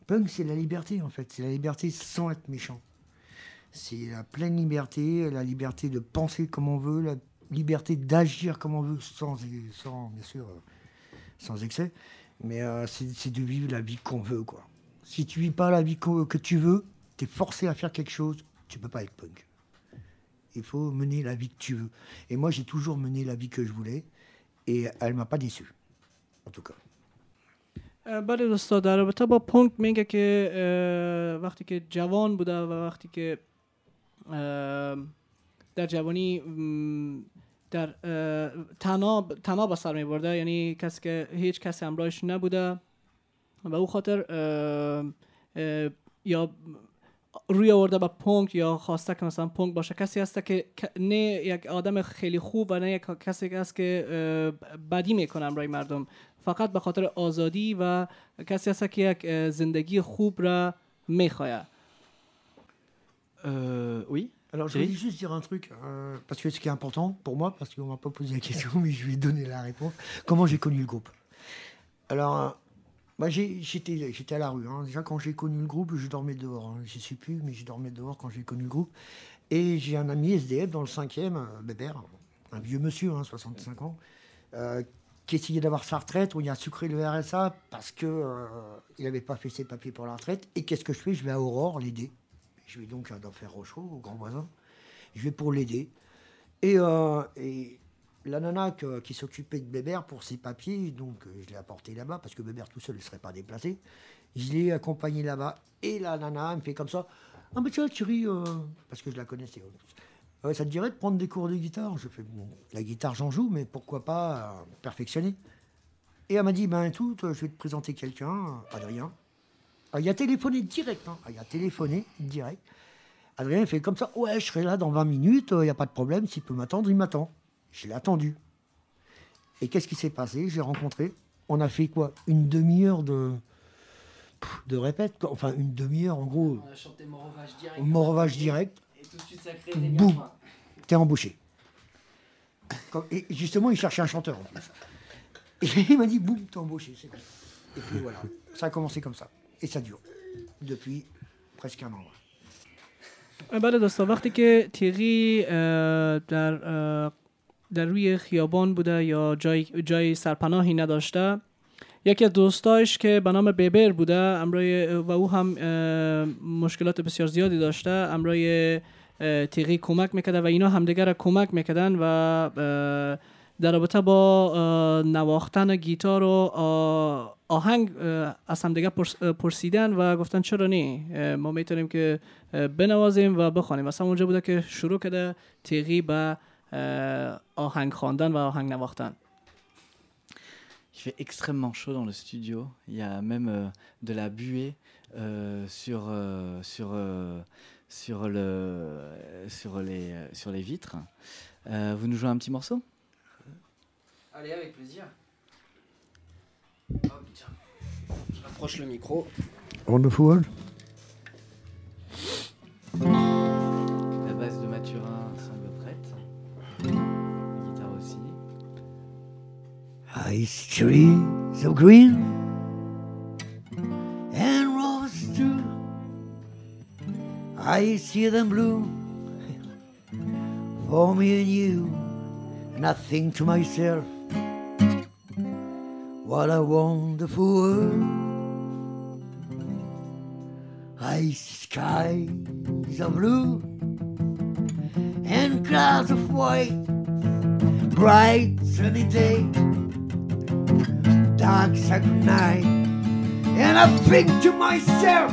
S11: punk, c'est la liberté en fait. C'est la liberté sans être méchant. C'est la pleine liberté, la liberté de penser comme on veut, la liberté d'agir comme on veut, sans, sans bien sûr, sans excès. Mais c'est de vivre la vie qu'on veut, quoi. Si tu vis pas la vie qu'on- que tu veux, tu es forcé à faire quelque chose, tu peux pas être punk. Il faut mener la vie que tu veux. Et moi, j'ai toujours mené la vie que je voulais, et elle m'a pas déçu, en tout cas.
S6: اه، بله دوستا در رابطه با پونک میگه که اه، وقتی که جوان بوده و وقتی که اه، در جوانی م، در اه، تنها تنها به سر می برده یعنی کسی که هیچ کسی همراهش نبوده و او خاطر یا روی آورده به پونک یا خواسته که مثلا پونک باشه کسی هست که نه یک آدم خیلی خوب و نه یک کسی که هست که بدی می‌کنه برای مردم فقط به خاطر آزادی و کسی هست که یک زندگی خوب را می‌خواه
S5: Euh, oui
S11: Alors, je voulais juste dire un truc, euh, parce que ce qui est important pour moi, parce qu'on m'a pas posé la question, mais je vais donner la réponse. Comment j'ai connu le groupe Alors, j'ai- j'étais j'étais à la rue. hein. Déjà, quand j'ai connu le groupe, je dormais dehors. hein. Je sais plus, mais je dormais dehors quand j'ai connu le groupe. Et j'ai un ami SDF dans le cinquième, euh, Bébert, un vieux monsieur, hein, 65 ans, euh, qui essayait d'avoir sa retraite. On y a sucré le RSA parce que euh, il n'avait pas fait ses papiers pour la retraite. Et qu'est-ce que je fais? Je vais à Aurore l'aider. Je vais donc à d'enfer Rochaud, au grand voisin. Je vais pour l'aider. Et, euh, et la nana qui s'occupait de Bébert pour ses papiers, donc euh, je l'ai apporté là-bas, parce que Bébert tout seul ne serait pas déplacé. Je l'ai accompagné là-bas. Et la nana me fait comme ça. Ah, mais tiens, Thierry, euh, parce que je la connaissais. euh, ça te dirait de prendre des cours de guitare? Je fais, bon, la guitare, j'en joue, mais pourquoi pas euh, perfectionner Et elle m'a dit, ben tout, je vais te présenter quelqu'un, Adrien. Ah, il a téléphoné direct. hein. Ah, il a téléphoné direct. Adrien fait comme ça. Ouais, je serai là dans 20 minutes, il n'y a pas de problème. S'il peut m'attendre, il m'attend. Je l'ai attendu. Et qu'est-ce qui s'est passé J'ai rencontré. On a fait quoi Une demi-heure de, pff, de répète. quoi. Enfin, une demi-heure en gros.
S6: a chanté Morovage direct.
S11: Morovage direct.
S6: Et tout de suite, ça crée des
S11: Boum
S6: gamins.
S11: T'es embauché. Comme- Et justement, il cherchait un chanteur en plus. Et *laughs* il m'a dit boum, t'es embauché. c'est bon. Et puis voilà. Ça a commencé comme ça. Et ça dure. Depuis presque un an.
S6: بله دوستا وقتی که تیغی اه، در اه، در روی خیابان بوده یا جای, جای سرپناهی نداشته. یکی از دوستاش که به نام بیبر بوده و او هم مشکلات بسیار زیادی داشته امروی اه، تیغی کمک می‌کرده و اینا همدیگر کمک می‌کردن و در رابطه با نواختن گیتار و آهنگ از همدیگه پرسیدن و گفتن چرا اه، ما می‌تونیم که بنوازیم و بخوانیم. مثلا اونجا بوده که شروع کرده تیغی به آهنگ خواندن و آهنگ نواختن
S5: Il fait extrêmement chaud dans le studio. Il y a même euh, de la buée euh, sur, euh, sur, euh, sur, le, sur, les, euh, sur les vitres. Euh, vous nous jouez un petit morceau
S13: Allez, avec plaisir. Hop, tiens. Je rapproche le micro.
S11: Wonderful. Trees of green and roses too. I see them blue for me and you. And I think to myself, what a wonderful world. Ice skies of blue and clouds of white bright sunny day, dark sacred night, and I think to myself,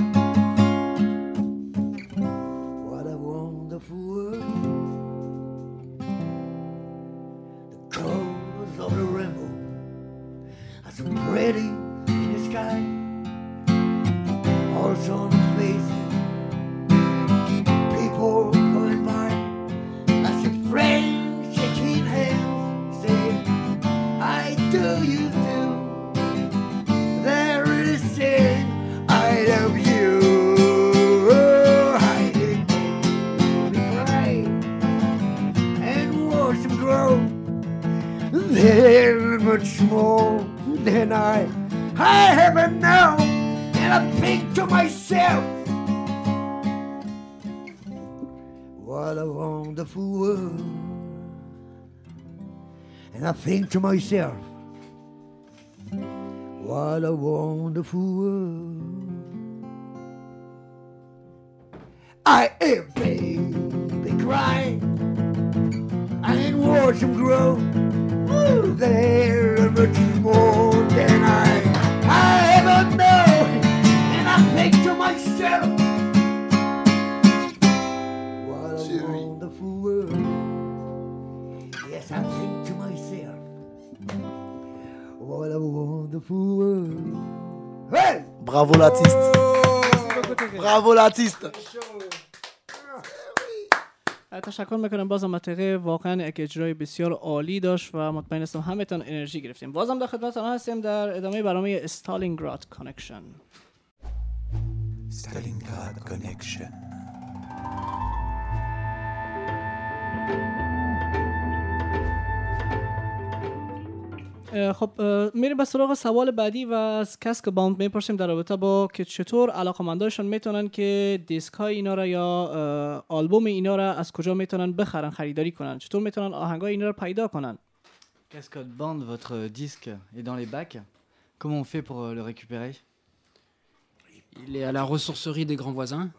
S11: think to myself, what a wonderful world. I hear baby cry and watch them grow. They're much more than I, I ever know. And I think to myself, what a wonderful world. Hey!
S12: Bravo l'artiste. Bravo l'artiste.
S6: تشکر می‌کنم بازم منطقه واقعا یک اجرای بسیار عالی داشت و مطمئن هستم همتون انرژی گرفتیم بازم در خدمتتون هستیم در ادامه برنامه استالینگراد کانکشن
S9: Stalingrad Connection.
S6: خب اه، میریم به سراغ سوال بعدی و از کسک باند میپرسیم در رابطه با که چطور علاقمندایشان میتونن که دیسک های اینا را یا اه، آلبوم اینا را از کجا میتونن بخرن خریداری کنن چطور میتونن آهنگ های اینا را پیدا کنن
S5: Cascode Band, votre disque est dans les bacs. Comment on fait pour euh, le récupérer
S13: Il est à la ressourcerie des grands voisins.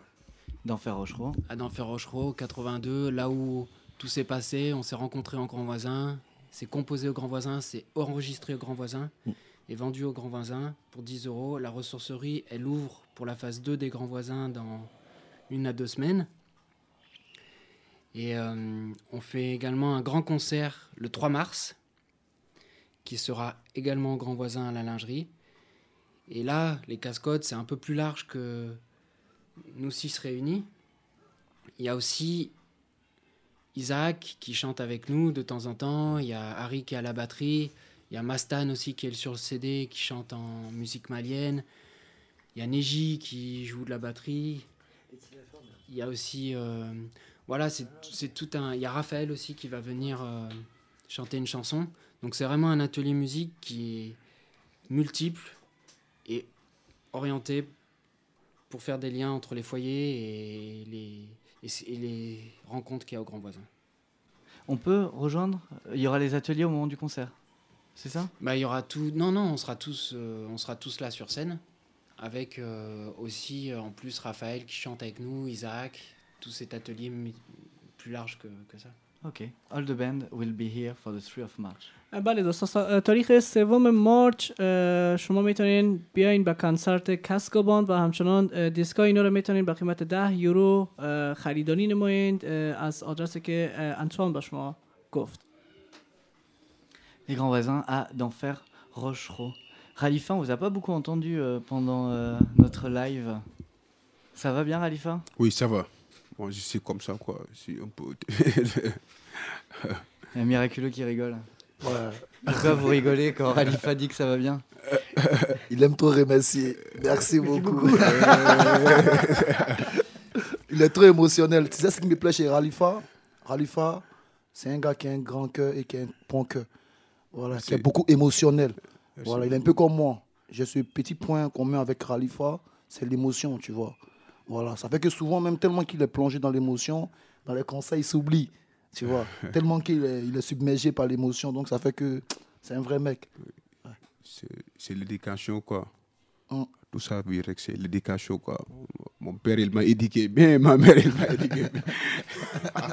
S5: D'Enfer Rochereau.
S13: À d'Enfer Rochereau, 82, là où tout s'est passé. On s'est rencontrés en grand voisin. C'est composé au grand voisin, c'est enregistré au grand voisin et vendu au grand voisin pour 10 euros. La ressourcerie, elle ouvre pour la phase 2 des grands voisins dans une à deux semaines. Et euh, on fait également un grand concert le 3 mars qui sera également au grand voisin à la lingerie. Et là, les cascodes, c'est un peu plus large que nous six réunis. Il y a aussi Isaac qui chante avec nous de temps en temps. Il y a Harry qui est à la batterie. Il y a Mastan aussi qui est sur le CD qui chante en musique malienne. Il y a Neji qui joue de la batterie. Il y a aussi. euh, voilà, c'est tout un. Il y a Raphaël aussi qui va venir euh, chanter une chanson. Donc c'est vraiment un atelier musique qui est multiple et orienté pour faire des liens entre les foyers et les, et les rencontres qu'il y a au grand voisin.
S5: On peut rejoindre Il y aura les ateliers au moment du concert. C'est ça?
S13: Bah, il y aura tout. Non, non, on sera tous, euh, on sera tous là sur scène, avec euh, aussi euh, en plus Raphaël qui chante avec nous, Isaac, tout cet atelier plus large que, que ça.
S5: Ok. All the band will be here for the 3 of March.
S6: بله دوستان سا- تاریخ سوم مارچ اه، شما میتونین بیاین به کنسرت کاسکو باند و همچنان اه، دیسکای اینا رو میتونین به قیمت 10 یورو اه، خریداری نمایید اه، از آدرسی که اه، انتوان به شما گفت
S5: Les grands voisins à d'Enfer Rochereau. Khalifa, on vous a pas beaucoup entendu euh, pendant euh, notre live. Ça va bien, Khalifa
S10: Oui, ça va. Bon, je suis comme ça, quoi. Je suis un peu.
S5: Il y a Miraculeux qui rigole.
S12: Ouais.
S5: Pourquoi vous rigolez quand Khalifa dit que ça va bien
S12: Il aime trop remercier. Merci beaucoup. *laughs* Il est trop émotionnel. Tu sais ce qui me plaît chez Ralifa Ralifa, c'est un gars qui a un grand cœur et qui a un bon cœur. Voilà, qui est beaucoup émotionnel. Voilà, il est un peu comme moi. J'ai ce petit point commun avec Ralifa, c'est l'émotion, tu vois. Voilà, ça fait que souvent, même tellement qu'il est plongé dans l'émotion, dans les conseils, il s'oublie, tu vois. *laughs* tellement qu'il est, il est submergé par l'émotion, donc ça fait que c'est un vrai mec.
S10: C'est- C'est l'éducation, quoi.
S12: Mm.
S10: Tout ça, c'est l'éducation, quoi. Mon père, il m'a éduqué bien, ma mère, elle m'a éduqué bien. *laughs*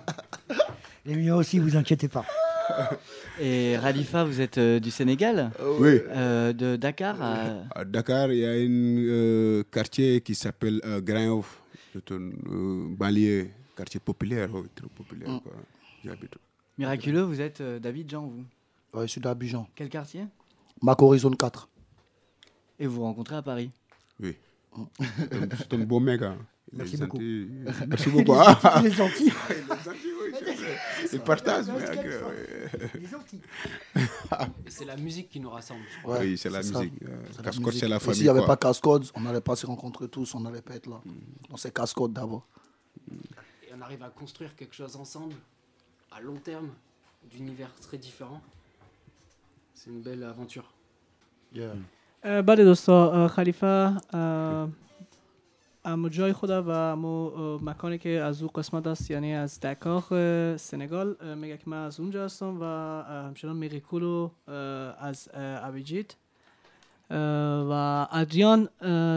S11: Les miens aussi, vous inquiétez pas. *laughs*
S5: Et Ralifa, vous êtes euh, du Sénégal
S10: Oui.
S5: Euh, de Dakar à...
S10: À Dakar, il y a un quartier qui s'appelle euh, Yoff. C'est un euh, banlieue, quartier populaire, oui, très populaire.
S12: Mm.
S10: quoi. J'habite.
S5: Miraculeux, vous êtes euh, d'Abidjan, vous
S12: Ouais, je suis d'Abidjan.
S5: Quel quartier
S12: Macori zone 4.
S5: Et vous vous rencontrez à Paris
S10: Oui. C'est un- C'est un beau mec. hein.
S11: Merci beaucoup.
S10: Antilles, *laughs* euh, merci *laughs* beaucoup.
S11: les hein.
S10: Antilles. les Antilles, *laughs* oui.
S11: Les
S13: Antilles. c'est la musique qui nous rassemble.
S12: Ouais,
S10: oui, c'est la musique. Cascode, c'est la famille.
S12: S'il n'y avait pas Cascode, on n'allait pas se rencontrer tous, on n'allait pas être là. Mm. Dans ces Cascode d'abord.
S13: Et on arrive à construire quelque chose ensemble, à long terme, d'univers très différents. C'est une belle aventure.
S12: Yeah.
S6: Euh, bah, Khalifa. اما جای خدا و اما مکانی که از او قسمت است یعنی از دکاخ سنگال. میگه که من از اونجا هستم و همچنان میریکولو اه، از اه، و ادریان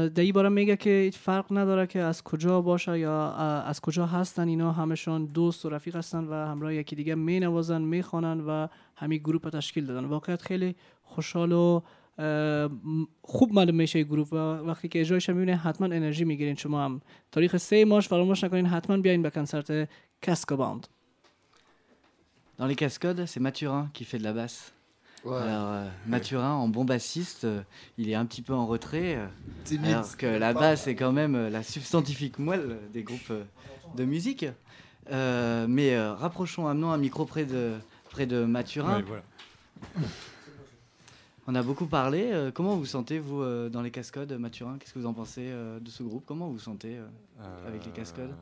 S6: در این میگه که هیچ فرق نداره که از کجا باشه یا از کجا هستن. اینا همشان دوست و رفیق هستن و همراه یکی دیگه می نوازن می خوانن و همین گروپ رو تشکیل دادن. واقعیت خیلی خوشحال و خوب معلوم میشه این گروپ و وقتی که اجرایش هم میبینه حتما انرژی میگیرین شما هم تاریخ سه ماش فراموش نکنین حتما بیاین به کنسرت کاسکو باند
S5: Dans les cascodes, c'est Mathurin qui fait de la basse.
S12: Ouais.
S5: Alors, euh, Mathurin, en bon bassiste, euh, il est un petit peu en retrait. euh,
S12: Timide.
S5: alors que la basse est quand même euh, la substantifique moelle des groupes euh, de musique. Euh, mais euh, rapprochons, amenons un micro près de, près de Mathurin.
S2: Ouais, voilà.
S5: On a beaucoup parlé. euh, comment vous sentez, vous, euh, dans les cascodes, Mathurin? Qu'est-ce que vous en pensez euh, de ce groupe? Comment vous vous sentez avec les cascodes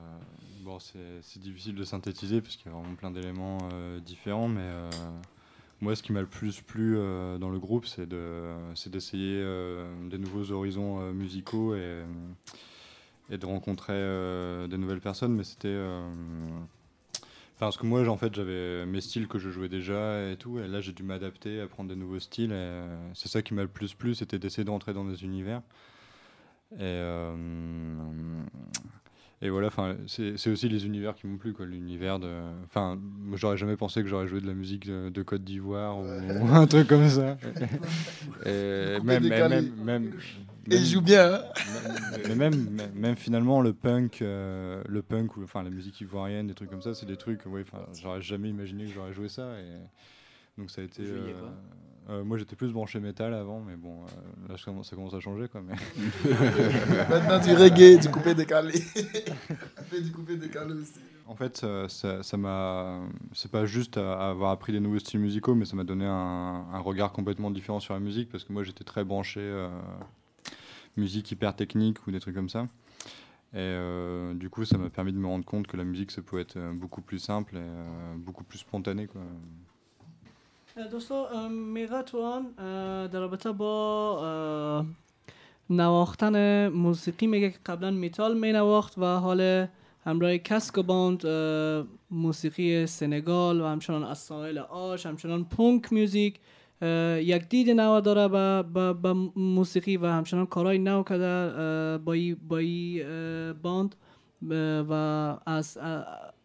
S2: Bon, c'est difficile de synthétiser parce qu'il y a vraiment plein d'éléments différents, mais moi, ce qui m'a le plus plu dans le groupe, c'est de- c'est d'essayer des nouveaux horizons musicaux et, et de rencontrer des nouvelles personnes, mais c'était. Euh, parce que moi, en fait, j'avais mes styles que je jouais déjà et tout, et là, j'ai dû m'adapter, apprendre des nouveaux styles, euh, c'est ça qui m'a le plus plu, c'était d'essayer de rentrer dans des univers. Et, euh, et voilà, enfin, c'est aussi les univers qui m'ont plu, quoi. L'univers de. Enfin, j'aurais jamais pensé que j'aurais joué de la musique de, de Côte d'Ivoire ou, ou *laughs* un truc comme ça. *laughs* Et même, même, même,
S12: Et il joue bien, hein.
S2: Mais même, même, même finalement, le punk, euh, le punk ou enfin la musique ivoirienne, des trucs comme ça, c'est des trucs. Ouais, enfin, j'aurais jamais imaginé que j'aurais joué ça. Et donc ça a été. Euh, euh, moi, j'étais plus branché métal avant, mais bon, euh, là, ça commence- à changer, quoi. Mais... *laughs*
S12: Maintenant du reggae, du coupé décalé. *laughs* Du coupé décalé aussi.
S2: En fait, ça m'a. C'est pas juste à, avoir appris des nouveaux styles musicaux, mais ça m'a donné un, un regard complètement différent sur la musique parce que moi j'étais très branché euh, musique hyper technique ou des trucs comme ça. Et euh, du coup, ça m'a permis de me rendre compte que la musique, ça pouvait être beaucoup plus simple et euh, beaucoup plus spontané. Quoi.
S6: دوستا میگه تو آن در رابطه با نواختن موسیقی میگه که قبلا میتال می نواخت و حال همراه کسک باند موسیقی سنگال و همچنان از ساحل آش همچنان پونک میوزیک یک دید نو داره به موسیقی و همچنان کارهای نو کرده با ای با ای باند و از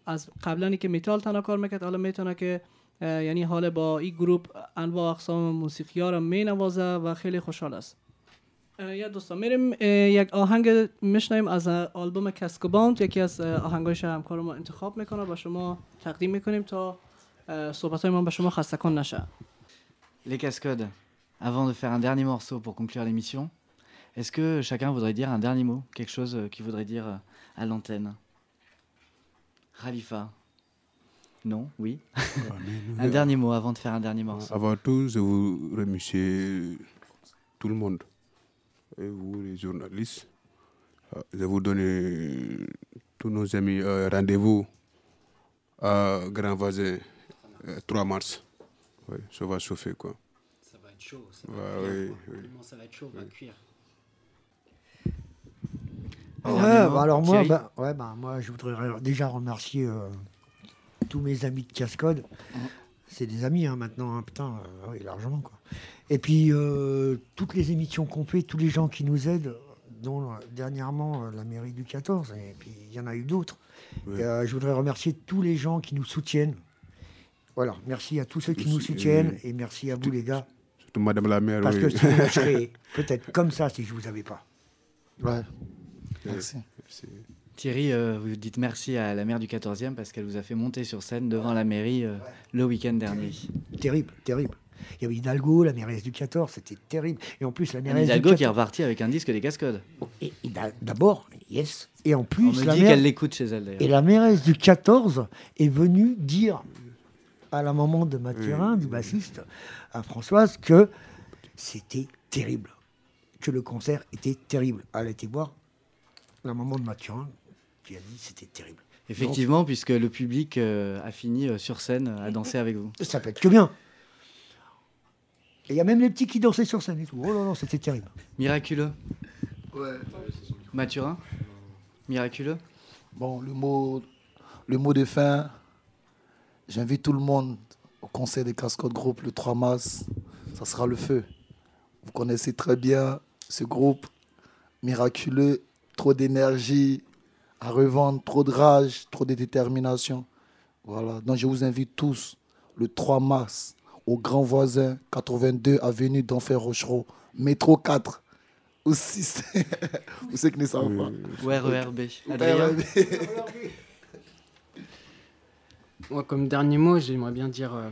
S6: از قبلا که میتال تنها کار می‌کرد حالا می‌تونه که یعنی حال با این گروپ انواع اقسام موسیقی ها رو می نوازه و خیلی خوشحال است. یا دوستان میریم یک آهنگ میشنویم از آلبوم کسکوباند یکی از آهنگایش همکار ما انتخاب می‌کنه و شما تقدیم می‌کنیم تا صحبت های ما به شما خسته کن نشه.
S5: Les cascodes, avant de faire un dernier morceau pour conclure l'émission, est-ce que chacun voudrait dire un dernier mot? Quelque chose euh, qu'il voudrait dire euh, à l'antenne? Khalifa. Non Oui *laughs* Un dernier mot avant de faire un dernier morceau.
S10: Avant tout, je vous remercie tout le monde, et vous les journalistes. Euh, Je vous donne euh, tous nos amis euh, rendez-vous à Grand Voisin, euh, 3 mars. Ouais, ça va chauffer quoi.
S13: Ça va être chaud. Ça va cuire,
S10: oui, oui.
S13: Ça va être chaud, on va cuire.
S11: Ouais,
S5: mot,
S11: bah alors moi, bah, ouais, bah, moi, je voudrais déjà remercier euh, tous mes amis de Cascode. C'est des amis hein, maintenant, hein, putain, euh, oui, largement quoi. Et puis euh, toutes les émissions qu'on fait, tous les gens qui nous aident, dont euh, dernièrement euh, la mairie du 14, et puis il y en a eu d'autres. Euh, je voudrais remercier tous les gens qui nous soutiennent, Voilà, merci à tous ceux qui nous
S10: Merci,
S11: soutiennent et merci à vous les gars.
S10: Surtout Madame la maire.
S11: Parce
S10: oui.
S11: que sinon, je *laughs* serais peut-être comme ça si je vous avais pas.
S14: Ouais. Merci.
S5: Thierry, euh, vous dites merci à la maire du 14e parce qu'elle vous a fait monter sur scène devant la mairie euh, le week-end dernier.
S11: Terrible, terrible. Il y avait Hidalgo, la mairesse du 14, c'était terrible. Et en plus, la mairesse
S5: Hidalgo
S11: du
S5: qui est
S11: 14.
S5: reparti avec un disque des cascodes.
S11: Et, et d'a- d'abord, yes. Et en plus,
S5: On me
S11: la
S5: dit
S11: maire-
S5: qu'elle l'écoute chez elle.
S11: Et la mairesse du 14 est venue dire à la maman de Mathurin, du bassiste, à Françoise, que c'était terrible. Que le concert était terrible. Elle a été voir la maman de Mathurin qui a dit c'était terrible.
S5: Effectivement, puisque le public euh, a fini euh, sur scène à danser avec vous.
S11: Ça peut être que bien. Et il y a même les petits qui dansaient sur scène et tout. Oh là là, c'était terrible.
S5: Miraculeux.
S14: Ouais.
S5: Mathurin Miraculeux
S14: Bon, le mot, le mot de fin, j'invite tout le monde au concert des Cascodes Groupe le 3 mars. Ça sera le feu. Vous connaissez très bien ce groupe miraculeux, trop d'énergie à revendre, trop de rage, trop de détermination. Voilà, donc je vous invite tous le 3 mars au Grand Voisin, 82 avenue d'Enfer Rochereau, métro 4 ou 6. Vous savez que ne savent pas.
S5: Ou RERB. Adrien
S14: RERB. *laughs*
S13: Moi, comme dernier mot, j'aimerais bien dire euh,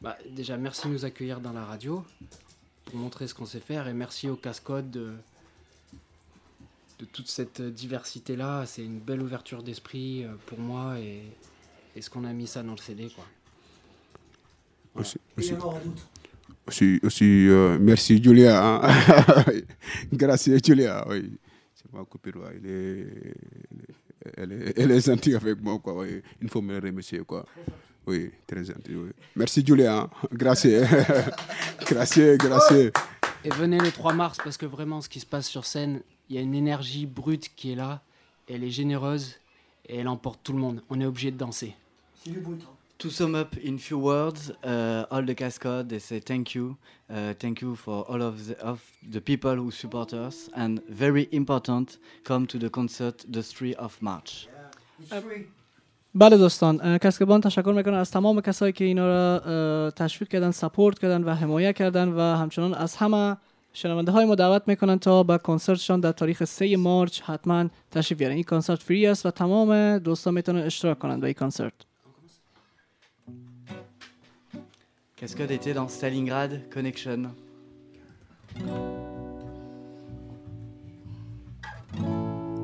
S13: bah, déjà merci de nous accueillir dans la radio pour montrer ce qu'on sait faire et merci au Cascode de, de toute cette diversité-là. C'est une belle ouverture d'esprit euh, pour moi et, et ce qu'on a mis ça dans le CD. Quoi.
S10: Aussi, aussi, aussi, aussi, euh, merci Julia. hein. *laughs* Gracias Julia. Oui. C'est ma copine. ouais. Elle, est, elle, est, elle est gentille avec moi. Quoi, oui. Il faut me remercier. Quoi. Oui, très gentil. Oui. Merci Julia. hein. Gracias. *laughs* gracias, gracias.
S13: Et venez le 3 mars parce que vraiment ce qui se passe sur scène, il y a une énergie brute qui est là, elle est généreuse et elle emporte tout le monde. On est obligé de danser.
S5: To sum up in few words, uh, all the Cascade, they say thank you. Uh, thank you for all of the, of the people who support us. And very important, come to the concert the 3 of March.
S6: بله دوستان اه، کسکبان تشکر میکنم از تمام کسایی که اینا را اه، تشویق کردن سپورت کردن و حمایت کردن و همچنان از همه شنونده های ما دعوت میکنن تا به کنسرتشان در تاریخ 3 مارچ حتما تشریف بیارن این کنسرت فری است و تمام دوستان میتونن اشتراک کنند به این کنسرت
S5: Cascade était dans Stalingrad Connection.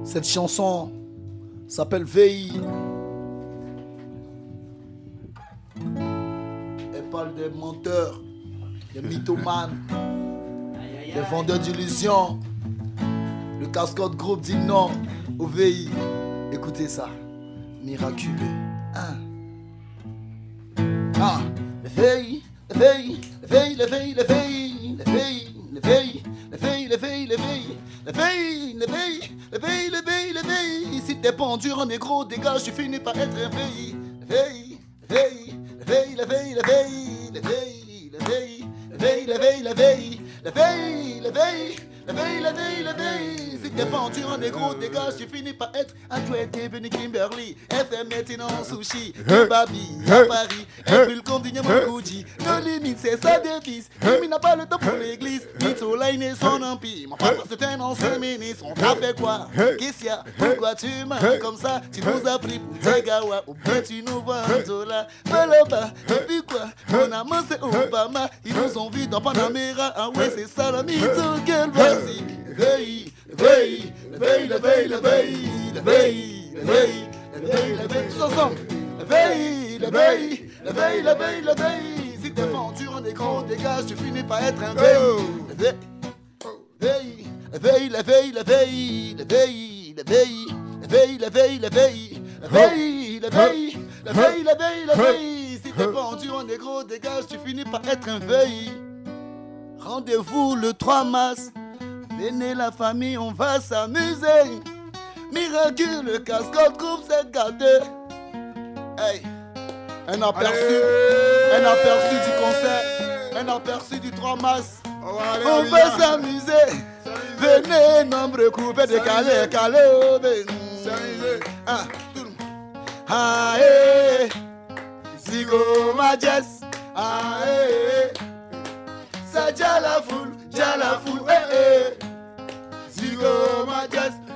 S14: Cette chanson s'appelle VI. Elle parle des menteurs, des mythomanes, des vendeurs d'illusions. Le cascade groupe dit non VI. Écoutez ça, miraculeux. Hein? Ah, le VI, le VI, le VI, le VI, le VI, le VI, le VI, le VI, le VI, le VI, le VI, le VI, le VI, le VI, le VI. Si t'es pendu en négro, dégage, tu finis par être un VI. Le VI, le VI, le VI, le VI, le VI, le VI, le VI, le VI, le VI, le VI, levei, levei. Le VI, le VI, le VI, le VI. Si t'es pendu en négro, dégage, tu finis par être Andrew Devin Kimberly, FM maintenant sushi, Babi, à Paris, condigne mon Gucci. No limite, c'est sa devise. Lui n'a pas le temps pour l'église, Mito Line et son empire. Mon papa c'est un ancien ministre, on t'a fait quoi Qu'est-ce qu'il y a Pourquoi tu m'as comme ça Tu nous as pris pour des gawa, ou bien tu nous vois un dollar. Malaba, depuis quoi? Mon amant c'est Obama, ils nous ont vus dans Panamera. Ah ouais, c'est ça la mytho, quelle Veille, veille, veille, la veille, la veille, la veille, la veille, la veille, la veille, tous ensemble. La veille, la veille, la veille, la veille, la veille. Si t'es vendu en écran, dégage, tu finis par être un veille. Veille, veille, la veille, la veille, la veille, la veille, la veille, la veille, la veille, la veille, la veille, la veille, la veille, la veille, la veille. Si t'es vendu en négro, dégage, tu finis par être un veille. Rendez-vous le 3 mars. Venez la famille, on va s'amuser. Miracle, le cascade groupe s'est gâté. Hey, un aperçu, un aperçu du concert, un aperçu du 3 mars. on va s'amuser. Venez, nombre coupé, décalé, calé, ben. Ah, tout le monde. Ah, eh. Zigo Majes, ah eh eh. C'est déjà la foule, déjà la foule, eh eh.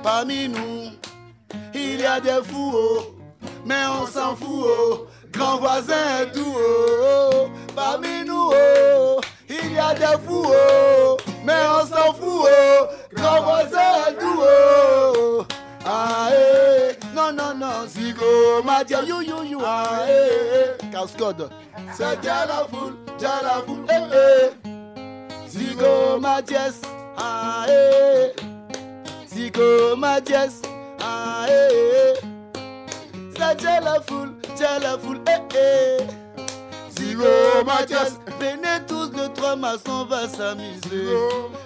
S14: Parmi nous, il y a des fous, oh, mais on s'en fout, oh. Grand voisin et tout, oh, oh. Parmi nous, oh, il y a des fous, oh, mais on s'en fout, oh. Grand voisin et tout, oh. Ah eh, non non non, Zigo Madia, you you you, ah eh, cascode. C'est déjà la foule, déjà la foule, eh eh. Zigo Madies, ah eh. Zigo Madies, ah eh. C'est déjà la foule, déjà la foule, eh eh. Zigo Madies, venez tous le 3 mars, on va s'amuser.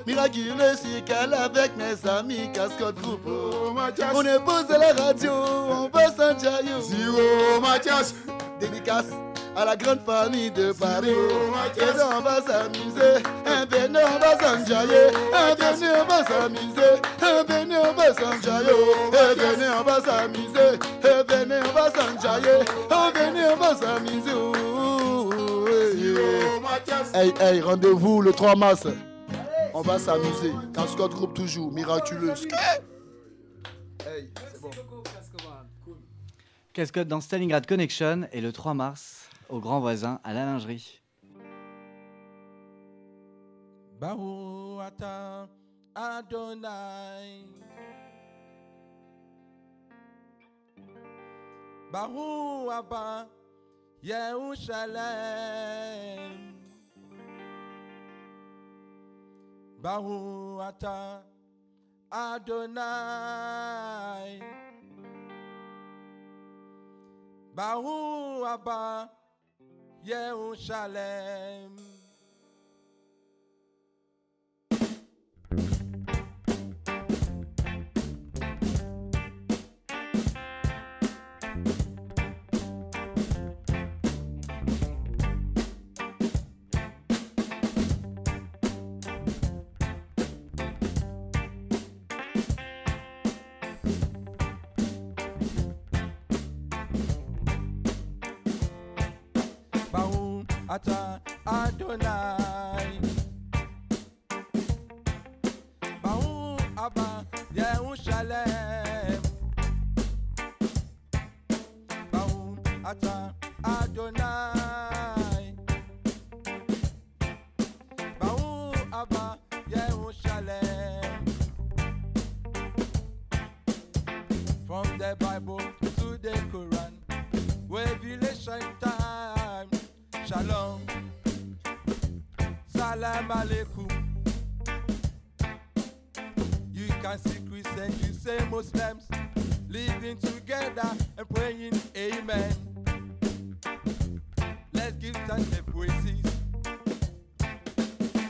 S14: Miraculeux circle avec mes amis, cascode groupe. On est posé la radio, on va s'enjailler. Zero Mathias, dédicace à la grande famille de Paris. Et on va s'amuser. Un venez, on va s'enjailler. Un venez, on va s'amuser. Un venez, on va s'enjailler. Un venez, on va s'amuser. Un venez, on va s'enjailler. Un venez, on va s'amuser. Hey, hey, rendez-vous le 3 mars. On va s'amuser. Cascode groupe toujours, miraculeux. Hey.
S5: Cascode dans Stalingrad Connection et le 3 mars au grand voisin à la lingerie.
S15: Adonai. Baruch Abba Yerushalem. Baruch atah Adonai. Baruch Abba Yerushalem. Adonai. Can see Christians, you say Muslims living together and praying Amen. Let's give thanks and praises.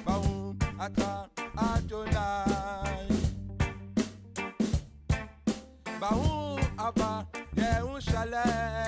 S15: Baum Ata Adonai. Baum Abba Yerushalem.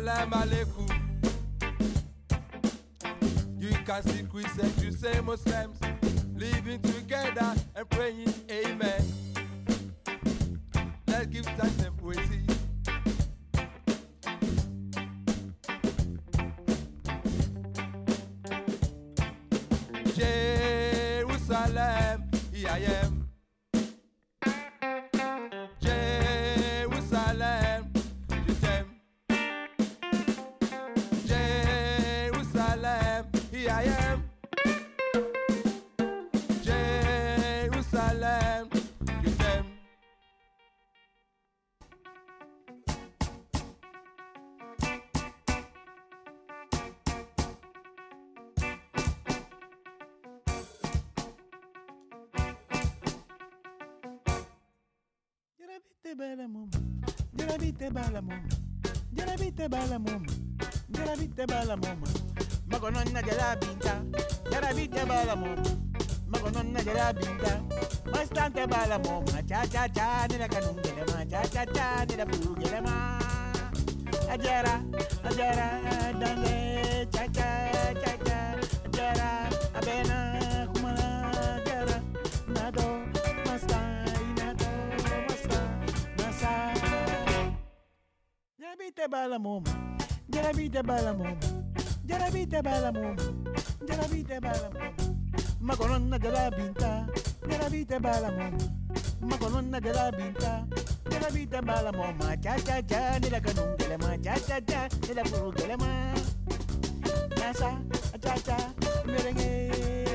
S15: Salam alaikum. You can see Christians, you say Muslims living together and praying Amen. Let's give thanks and praise.
S16: Jarabite bala mum, jarabite bala mum, jarabite bala mum. Magonon na jarabinta, jarabite bala mum, magonon na jarabinta. Bastante bala mum, cha cha cha nila kanungele ma, cha cha cha nila pugele ma. Ajara, ajara, dange, cha cha cha cha, ajara, abena, Balamum. Jarabita Balamum. Jarabita Balamum. Jarabita Balamum. Macolonna de la Binta. Jarabita Balamum. Macolonna de la Binta. Jarabita Balamum. Cha cha cha. Nila canum de la ma. Cha cha cha. Nila puru de la ma. Nasa. Cha cha. Merengue.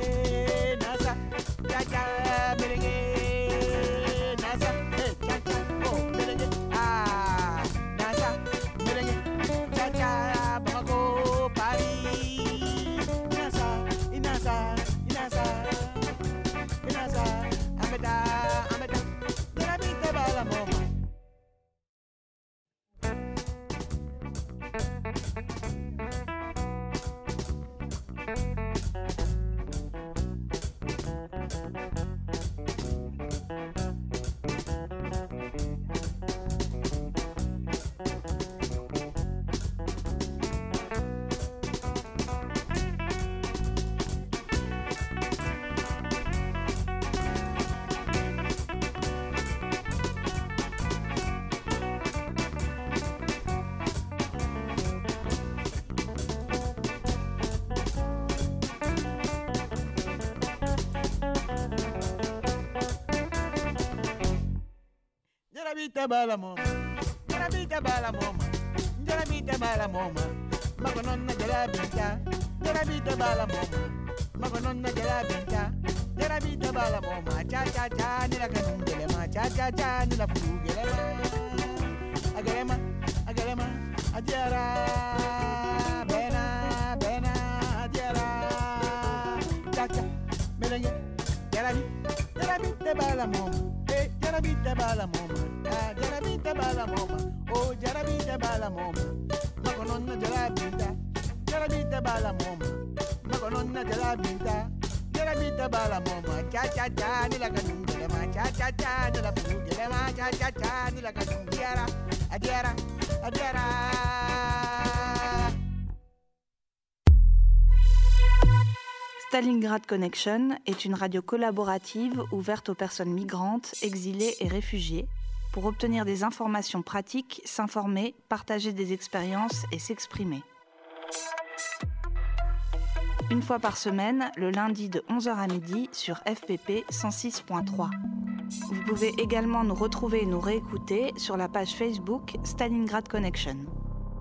S16: Jarabita bala moma, jarabita bala moma, jarabita bala moma, makonon na jarabita, jarabita bala moma, makonon na jarabita, jarabita bala moma, cha cha cha nila kanungele ma, cha cha cha nila fugele
S1: Stalingrad Connection est une radio collaborative ouverte aux personnes migrantes, exilées et réfugiées pour obtenir des informations pratiques, s'informer, partager des expériences et s'exprimer Une fois par semaine, le lundi de 11h à midi sur FPP 106.3. Vous pouvez également nous retrouver et nous réécouter sur la page Facebook Stalingrad Connection.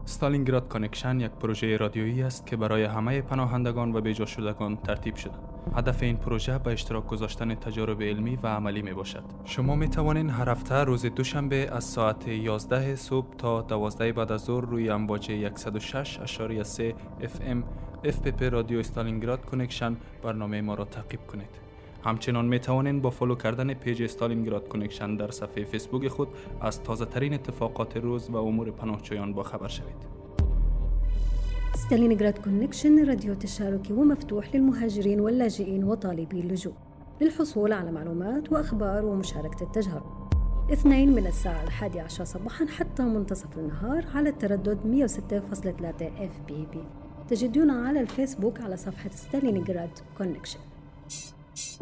S2: ستالینگراد کانکشن یک پروژه رادیویی است که برای همه پناهندگان و بیجا شدگان ترتیب شده. هدف این پروژه به اشتراک گذاشتن تجارب علمی و عملی می باشد. شما می توانید هر هفته روز دوشنبه از ساعت 11 صبح تا 12 بعد از ظهر روی امواج 106.3 FM FPP رادیو استالینگراد کنکشن برنامه ما را تعقیب کنید. همچنان می توانید با فالو کردن پیج استالینگراد کنکشن در صفحه فیسبوک خود از تازه ترین اتفاقات روز و امور پناهجویان با خبر شوید.
S3: ستالينغراد كونكشن راديو تشاركي ومفتوح للمهاجرين واللاجئين وطالبي اللجوء للحصول على معلومات وأخبار ومشاركة التجارب اثنين من الساعة الحادية عشر صباحا حتى منتصف النهار على التردد 106.3 اف بي بي تجدونا على الفيسبوك على صفحة ستالينغراد كونكشن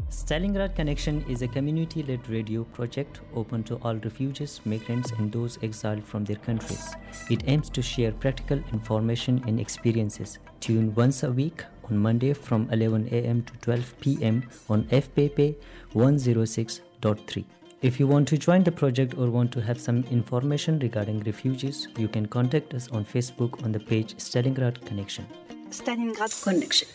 S4: Stalingrad Connection is a community led radio project open to all refugees, migrants, and those exiled from their countries. It aims to share practical information and experiences. Tune once a week on Monday from 11 a.m. to 12 p.m. on FPP 106.3. If you want to join the project or want to have some information regarding refugees, you can contact us on Facebook on the page Stalingrad Connection.
S1: Stalingrad
S3: Connection.